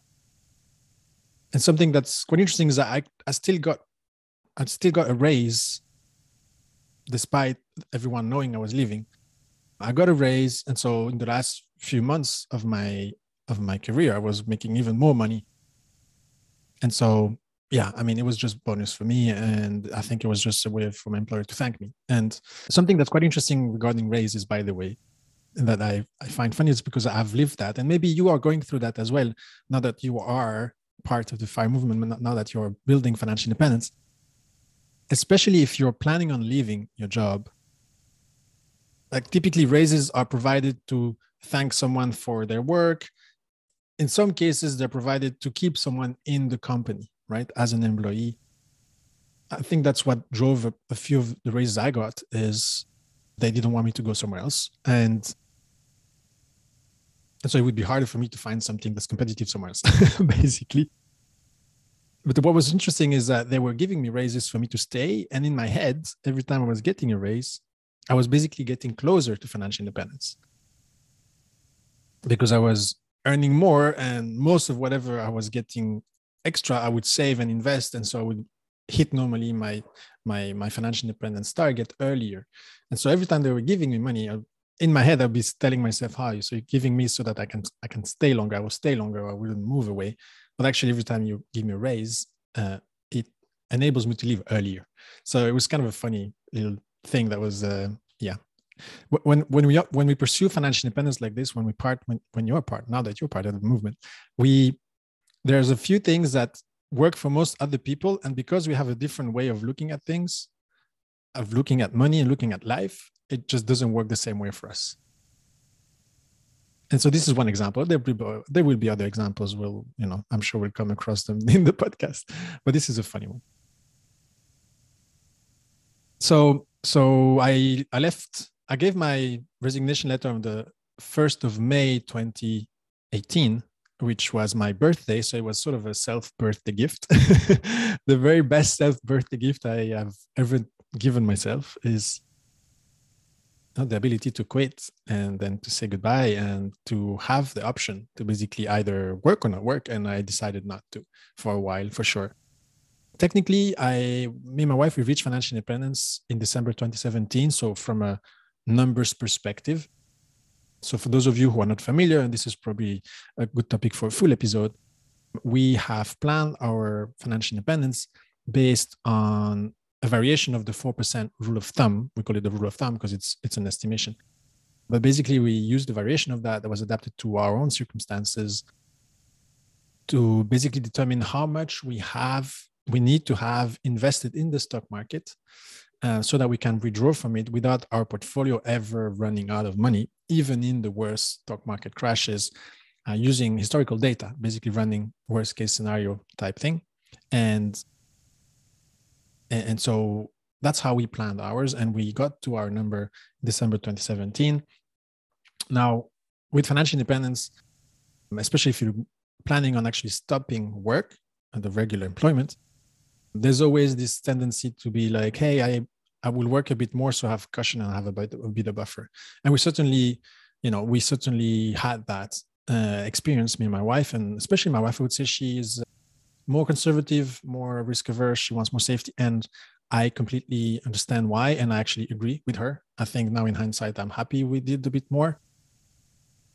And something that's quite interesting is that I, I still got I still got a raise despite everyone knowing I was leaving. I got a raise, and so in the last few months of my of my career, I was making even more money. And so, yeah, I mean, it was just bonus for me, and I think it was just a way for my employer to thank me. And something that's quite interesting regarding raises, by the way, that I, I find funny is because I've lived that. And maybe you are going through that as well, now that you are part of the FIRE movement, now that you're building financial independence. especially if you're planning on leaving your job. Like typically, raises are provided to thank someone for their work. In some cases, they're provided to keep someone in the company, right, as an employee. I think that's what drove a, a few of the raises I got is they didn't want me to go somewhere else, and so it would be harder for me to find something that's competitive somewhere else, basically. But what was interesting is that they were giving me raises for me to stay, and in my head, every time I was getting a raise, I was basically getting closer to financial independence because I was earning more, and most of whatever I was getting extra, I would save and invest, and so I would hit normally my my my financial independence target earlier. And so every time they were giving me money, I, in my head I'd be telling myself, "How oh, so you're giving me so that I can I can stay longer. I will stay longer. I wouldn't move away." But actually, every time you give me a raise, uh, it enables me to leave earlier. So it was kind of a funny little thing that was, uh, yeah. When when we when we pursue financial independence like this, when we part when when you're part now that you're part of the movement, we there's a few things that work for most other people and because we have a different way of looking at things of looking at money and looking at life it just doesn't work the same way for us. And so this is one example. There will be, there will be other examples we'll you know i'm sure we'll come across them in the podcast but this is a funny one so so i i left i gave my resignation letter on the 1st of may 2018 which was my birthday. So it was sort of a self birthday gift. the very best self birthday gift I have ever given myself is the ability to quit and then to say goodbye and to have the option to basically either work or not work. And I decided not to for a while, for sure. Technically, I, me and my wife, we reached financial independence in December 2017. So from a numbers perspective, so, for those of you who are not familiar, and this is probably a good topic for a full episode, we have planned our financial independence based on a variation of the 4% rule of thumb. We call it the rule of thumb because it's it's an estimation. But basically, we use the variation of that that was adapted to our own circumstances to basically determine how much we have, we need to have invested in the stock market uh, so that we can withdraw from it without our portfolio ever running out of money, even in the worst stock market crashes, uh, using historical data, basically running worst case scenario type thing. And, and so that's how we planned ours. And we got to our number December 2017. Now, with financial independence, especially if you're planning on actually stopping work and the regular employment, there's always this tendency to be like, hey, I I will work a bit more so I have cushion and have a bit, a bit of buffer. And we certainly, you know, we certainly had that uh, experience, me and my wife, and especially my wife, I would say she is more conservative, more risk averse. She wants more safety. And I completely understand why. And I actually agree with her. I think now in hindsight, I'm happy we did a bit more.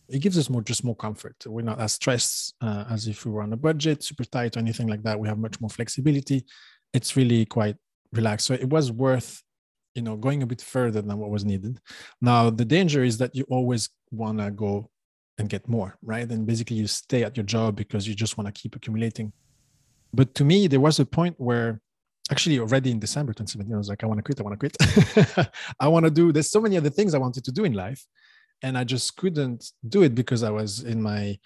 It gives us more, just more comfort. We're not as stressed uh, as if we were on a budget, super tight or anything like that. We have much more flexibility. It's really quite relaxed. So it was worth you know going a bit further than what was needed now the danger is that you always want to go and get more right and basically you stay at your job because you just want to keep accumulating but to me there was a point where actually already in december 2017 i was like i want to quit i want to quit i want to do there's so many other things i wanted to do in life and i just couldn't do it because i was in my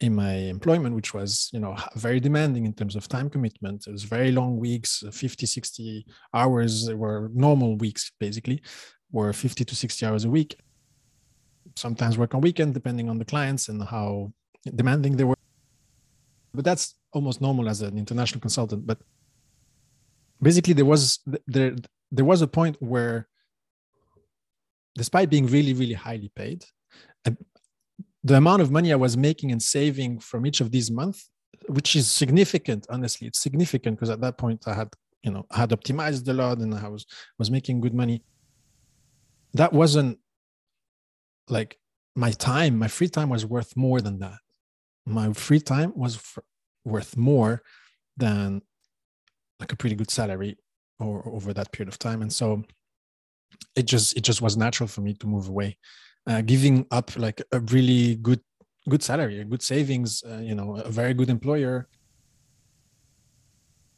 in my employment which was you know very demanding in terms of time commitment. It was very long weeks uh, 50 60 hours were normal weeks basically were 50 to 60 hours a week. Sometimes work on weekend depending on the clients and how demanding they were. But that's almost normal as an international consultant. But basically there was there there was a point where despite being really really highly paid the amount of money I was making and saving from each of these months, which is significant, honestly, it's significant because at that point I had, you know, I had optimized a lot and I was was making good money. That wasn't like my time, my free time was worth more than that. My free time was worth more than like a pretty good salary or over that period of time. And so it just it just was natural for me to move away uh, giving up like a really good good salary, a good savings, uh, you know, a very good employer,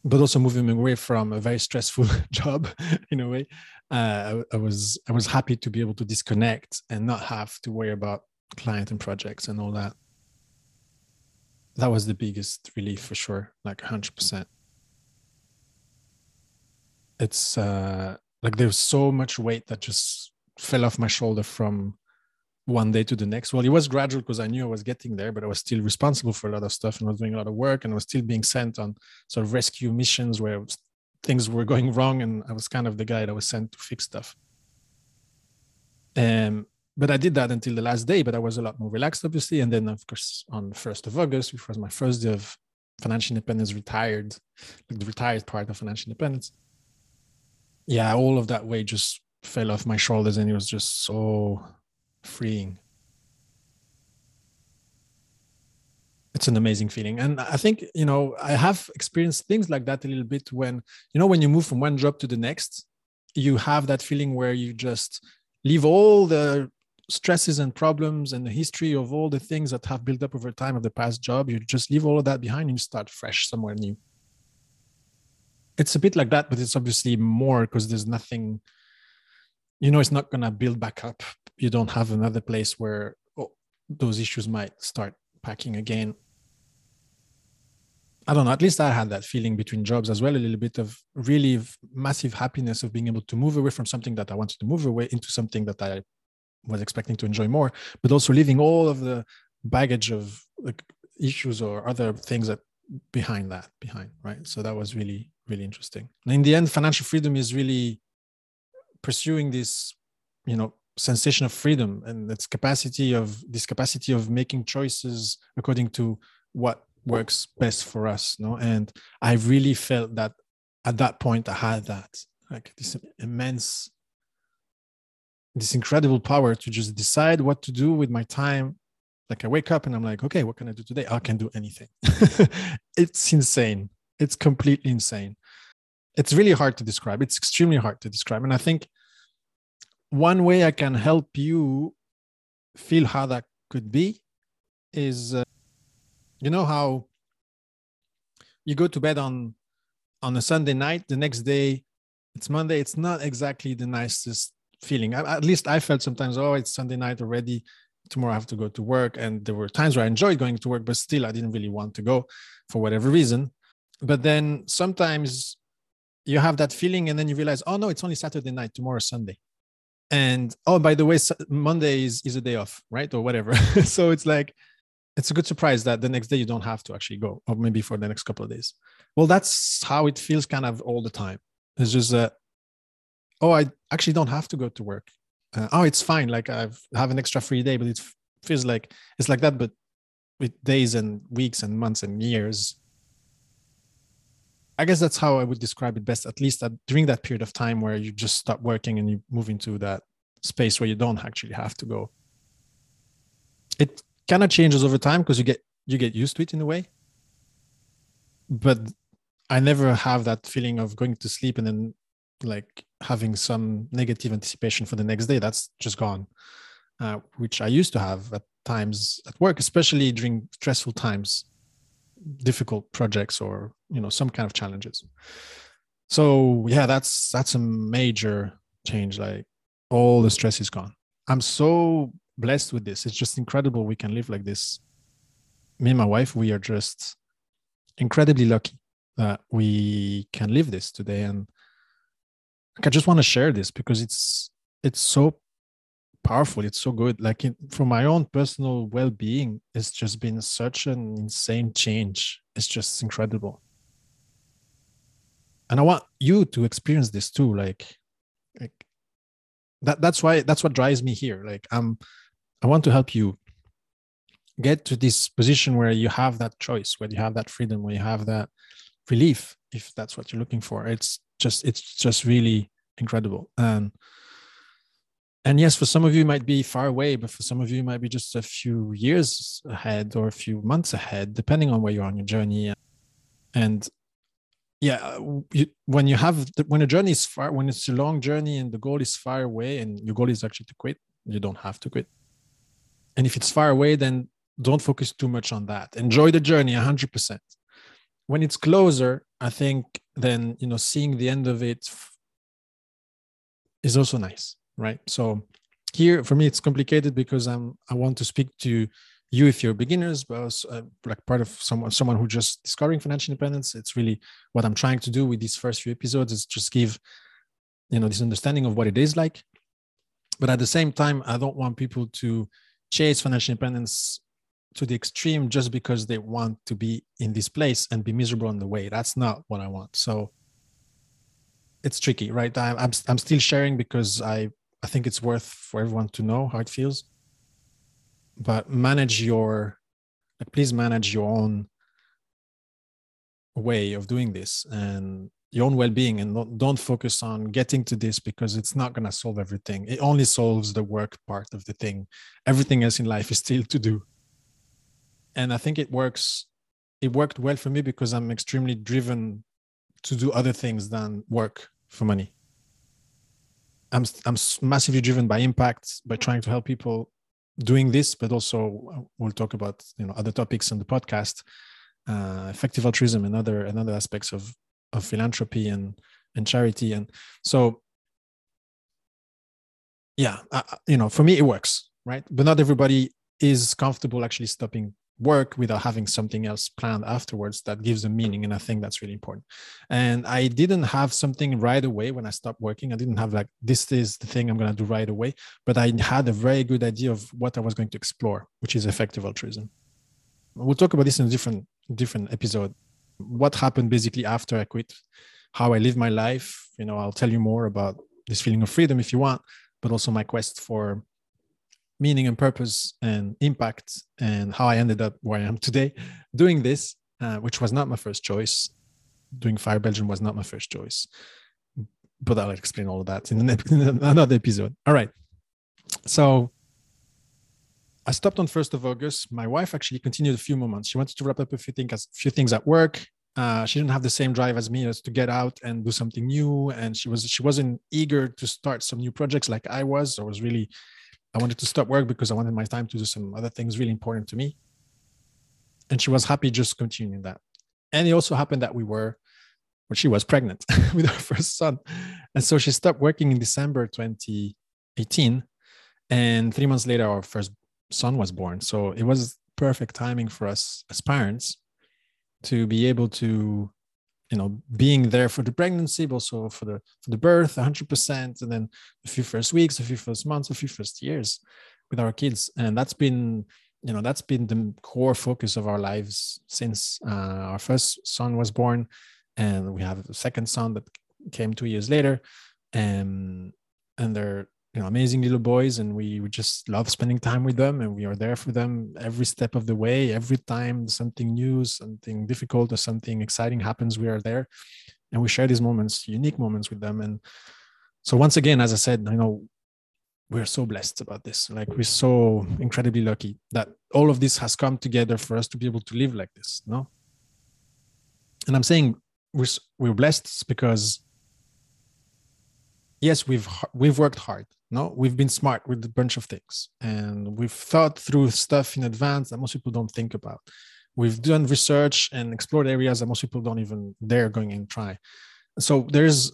but also moving away from a very stressful job in a way. Uh, I, I was I was happy to be able to disconnect and not have to worry about client and projects and all that. That was the biggest relief for sure, like hundred percent. It's uh, like there's so much weight that just fell off my shoulder from one day to the next. Well, it was gradual because I knew I was getting there, but I was still responsible for a lot of stuff and I was doing a lot of work and I was still being sent on sort of rescue missions where things were going wrong and I was kind of the guy that was sent to fix stuff. Um, but I did that until the last day, but I was a lot more relaxed, obviously. And then, of course, on 1st of August, which was my first day of financial independence, retired, like the retired part of financial independence. Yeah, all of that weight just fell off my shoulders and it was just so freeing. It's an amazing feeling. And I think, you know, I have experienced things like that a little bit when, you know, when you move from one job to the next, you have that feeling where you just leave all the stresses and problems and the history of all the things that have built up over time of the past job. You just leave all of that behind and you start fresh somewhere new. It's a bit like that, but it's obviously more because there's nothing, you know, it's not going to build back up you don't have another place where oh, those issues might start packing again. I don't know. At least I had that feeling between jobs as well. A little bit of really massive happiness of being able to move away from something that I wanted to move away into something that I was expecting to enjoy more, but also leaving all of the baggage of like issues or other things that behind that behind right? So that was really really interesting. And in the end financial freedom is really pursuing this you know sensation of freedom and its capacity of this capacity of making choices according to what works best for us no and i really felt that at that point i had that like this immense this incredible power to just decide what to do with my time like i wake up and i'm like okay what can i do today i can do anything it's insane it's completely insane it's really hard to describe it's extremely hard to describe and i think one way I can help you feel how that could be is, uh, you know how you go to bed on on a Sunday night, the next day it's Monday. It's not exactly the nicest feeling. At least I felt sometimes, oh, it's Sunday night already. Tomorrow I have to go to work. And there were times where I enjoyed going to work, but still I didn't really want to go for whatever reason. But then sometimes you have that feeling and then you realize, oh no, it's only Saturday night, tomorrow is Sunday. And oh by the way monday is, is a day off right? Or whatever. So it's like it's a good surprise that the next day you don't have to actually go or maybe for the next couple of days. Well that's how it feels kind of all the time. It's just that oh i actually don't have to go to work uh, oh it's fine like i've have an extra free day but it feels like it's like that but with days and weeks and months and years I guess that's how I would describe it best, at least at, during that period of time where you just stop working and you move into that space where you don't actually have to go. It kind of changes over time because you get you get used to it in a way. But I never have that feeling of going to sleep and then like having some negative anticipation for the next day. That's just gone, uh, which I used to have at times at work, especially during stressful times difficult projects or you know some kind of challenges. So yeah that's that's a major change like all the stress is gone. I'm so blessed with this. It's just incredible we can live like this. Me and my wife we are just incredibly lucky that we can live this today and i just want to share this because it's it's so powerful it's so good. Like in, for my own personal well-being it's just been such an insane change. It's just incredible. And i want you to experience this too like like that that's why that's what drives me here. Like i'm i want to help you get to this position where you have that choice where you have that freedom where you have that relief if that's what you're looking for it's just it's just really incredible and and yes, for some of you, might be far away, but for some of you, might be just a few years ahead or a few months ahead, depending on where you are on your journey. And yeah, you, when you have the, when a journey is far, when it's a long journey and the goal is far away, and your goal is actually to quit, you don't have to quit. And if it's far away, then don't focus too much on that. Enjoy the journey 100%. When it's closer, I think then you know seeing the end of it is also nice, right? So here for me it's complicated because I'm I want to speak to you if you're beginners, but also, uh, like part of someone someone who just discovering financial independence. It's really what I'm trying to do with these first few episodes is just give you know this understanding of what it is like. But at the same time, I don't want people to chase financial independence to the extreme just because they want to be in this place and be miserable on the way. That's not what I want. So it's tricky, right? I, I'm I'm still sharing because I I think it's worth for everyone to know how it feels. But manage your, like, please manage your own way of doing this and your own well-being and don't, don't focus on getting to this because it's not going to solve everything it only solves the work part of the thing everything else in life is still to do and i think it works it worked well for me because i'm extremely driven to do other things than work for money. I'm i'm massively driven by impact by trying to help people doing this but also uh, we'll talk about you know other topics on the podcast uh, effective altruism and other and other aspects of of philanthropy and and charity. And so yeah uh, you know for me it works right? But not everybody is comfortable actually stopping work without having something else planned afterwards that gives a meaning and i think that's really important. And i didn't have something right away when i stopped working. I didn't have like this is the thing i'm going to do right away but i had a very good idea of what i was going to explore which is effective altruism. We'll talk about this in a different different episode. What happened basically after i quit how i live my life you know i'll tell you more about this feeling of freedom if you want but also my quest for meaning and purpose and impact and how I ended up where I am today doing this, uh, which was not my first choice. Doing Fire Belgium was not my first choice. But I'll explain all of that in, in another episode. All right. So I stopped on 1st of August. My wife actually continued a few more months. She wanted to wrap up a few things, a few things at work. Uh, she didn't have the same drive as me as to get out and do something new. And she was she wasn't eager to start some new projects like I was. I was really I wanted to stop work because I wanted my time to do some other things really important to me. And she was happy just continuing that. And it also happened that we were, well, she was pregnant with our first son. And so she stopped working in December 2018. And three months later, our first son was born. So it was perfect timing for us as parents to be able to you know being there for the pregnancy but also for the for the birth 100% and then a few first weeks a few first months a few first years with our kids. And that's been you know that's been the core focus of our lives since uh, our first son was born. And we have a second son that came two years later. And and they're you know amazing little boys and we, we just love spending time with them and we are there for them every step of the way. Every time something new something difficult or something exciting happens we are there and we share these moments unique moments with them. And so once again as i said you know we're so blessed about this. Like we're so incredibly lucky that all of this has come together for us to be able to live like this no? And i'm saying we're, we're blessed because yes we've we've worked hard no we've been smart with a bunch of things. And we've thought through stuff in advance that most people don't think about. We've done research and explored areas that most people don't even dare going and try. So there's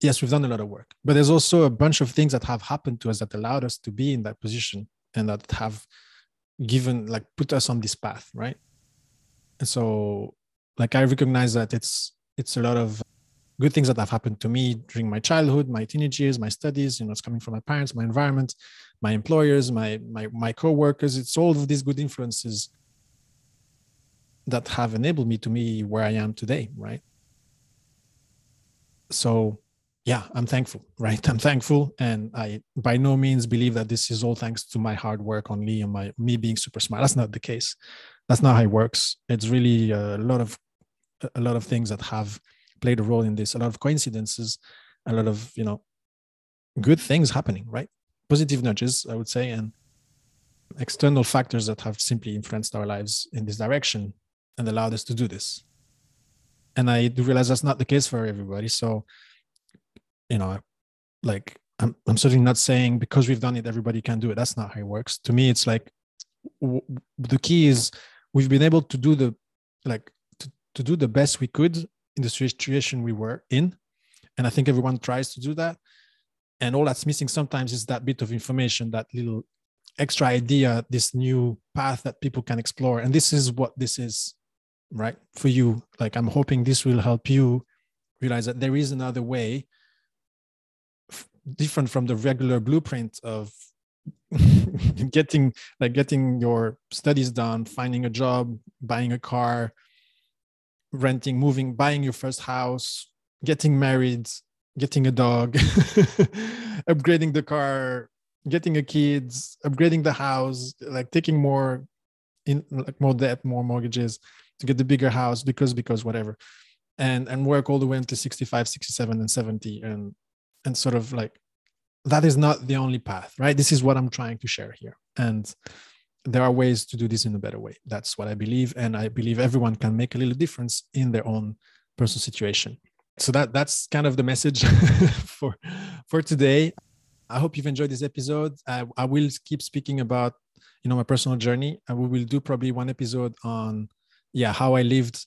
yes we've done a lot of work but there's also a bunch of things that have happened to us that allowed us to be in that position and that have given like put us on this path right? And so like i recognize that it's it's a lot of good things that have happened to me during my childhood, my teenage years, my studies, you know, it's coming from my parents, my environment, my employers, my my my co-workers. It's all of these good influences that have enabled me to me where I am today, right? So yeah, I'm thankful, right? I'm thankful. And I by no means believe that this is all thanks to my hard work only and my me being super smart. That's not the case. That's not how it works. It's really a lot of a lot of things that have played a role in this. A lot of coincidences, a lot of you know good things happening, right? Positive nudges, I would say, and external factors that have simply influenced our lives in this direction and allowed us to do this. And I do realize that's not the case for everybody. So, you know, like I'm, I'm certainly not saying because we've done it, everybody can do it. That's not how it works. To me, it's like w- the key is we've been able to do the like to, to do the best we could in the situation we were in. And I think everyone tries to do that. And all that's missing sometimes is that bit of information, that little extra idea, this new path that people can explore. And this is what this is, right? For you. Like, I'm hoping this will help you realize that there is another way different from the regular blueprint of getting like getting your studies done finding a job buying a car renting moving buying your first house getting married getting a dog upgrading the car getting a kids upgrading the house like taking more in like more debt more mortgages to get the bigger house because because whatever. And and work all the way into 65 67 and 70 and and sort of like that is not the only path right? This is what i'm trying to share here. And there are ways to do this in a better way. That's what i believe and i believe everyone can make a little difference in their own personal situation. So that that's kind of the message for for today. I hope you've enjoyed this episode. I, I will keep speaking about you know my personal journey and we will do probably one episode on yeah how i lived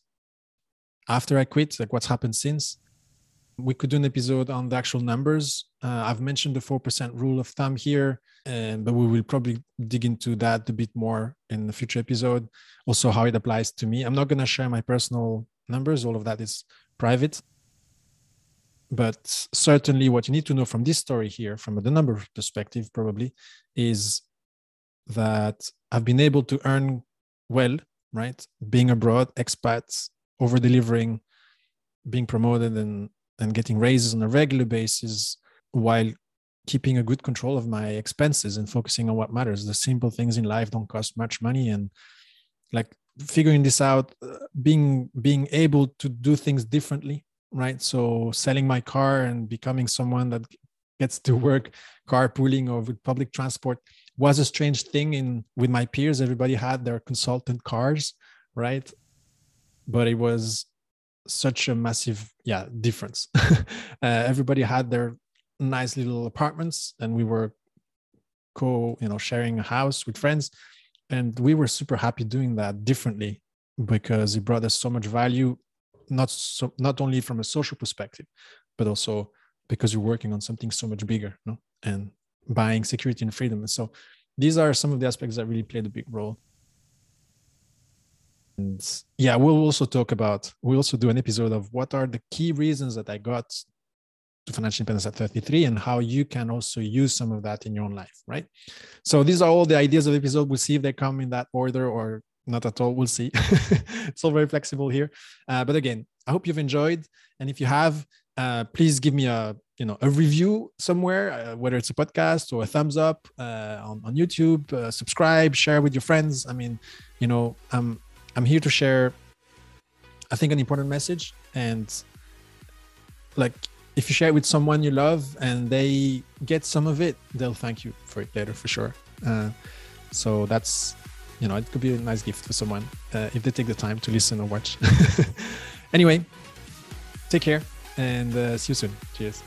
after i quit like what's happened since we could do an episode on the actual numbers. Uh, I've mentioned the 4% rule of thumb here, and, but we will probably dig into that a bit more in the future episode. Also, how it applies to me. I'm not going to share my personal numbers, all of that is private. But certainly, what you need to know from this story here, from the number perspective, probably, is that I've been able to earn well, right? Being abroad, expats, over delivering, being promoted, and and getting raises on a regular basis while keeping a good control of my expenses and focusing on what matters. The simple things in life don't cost much money and like figuring this out uh, being being able to do things differently right? So selling my car and becoming someone that gets to work carpooling or with public transport was a strange thing in with my peers. Everybody had their consultant cars right? But it was such a massive yeah difference uh, everybody had their nice little apartments and we were co you know sharing a house with friends and we were super happy doing that differently because it brought us so much value not so not only from a social perspective but also because you're working on something so much bigger no? and buying security and freedom and so these are some of the aspects that really played a big role and yeah we'll also talk about we'll also do an episode of what are the key reasons that i got to financial independence at 33 and how you can also use some of that in your own life right? So these are all the ideas of the episode. We'll see if they come in that order or not at all. We'll see. It's all very flexible here. Uh, but again i hope you've enjoyed. And if you have uh, please give me a you know a review somewhere uh, whether it's a podcast or a thumbs up uh, on, on youtube uh, subscribe share with your friends. I mean you know i'm I'm here to share, I think, an important message. And like, if you share it with someone you love and they get some of it, they'll thank you for it later for sure. Uh, so that's, you know, it could be a nice gift for someone uh, if they take the time to listen or watch. anyway, take care and uh, see you soon. Cheers.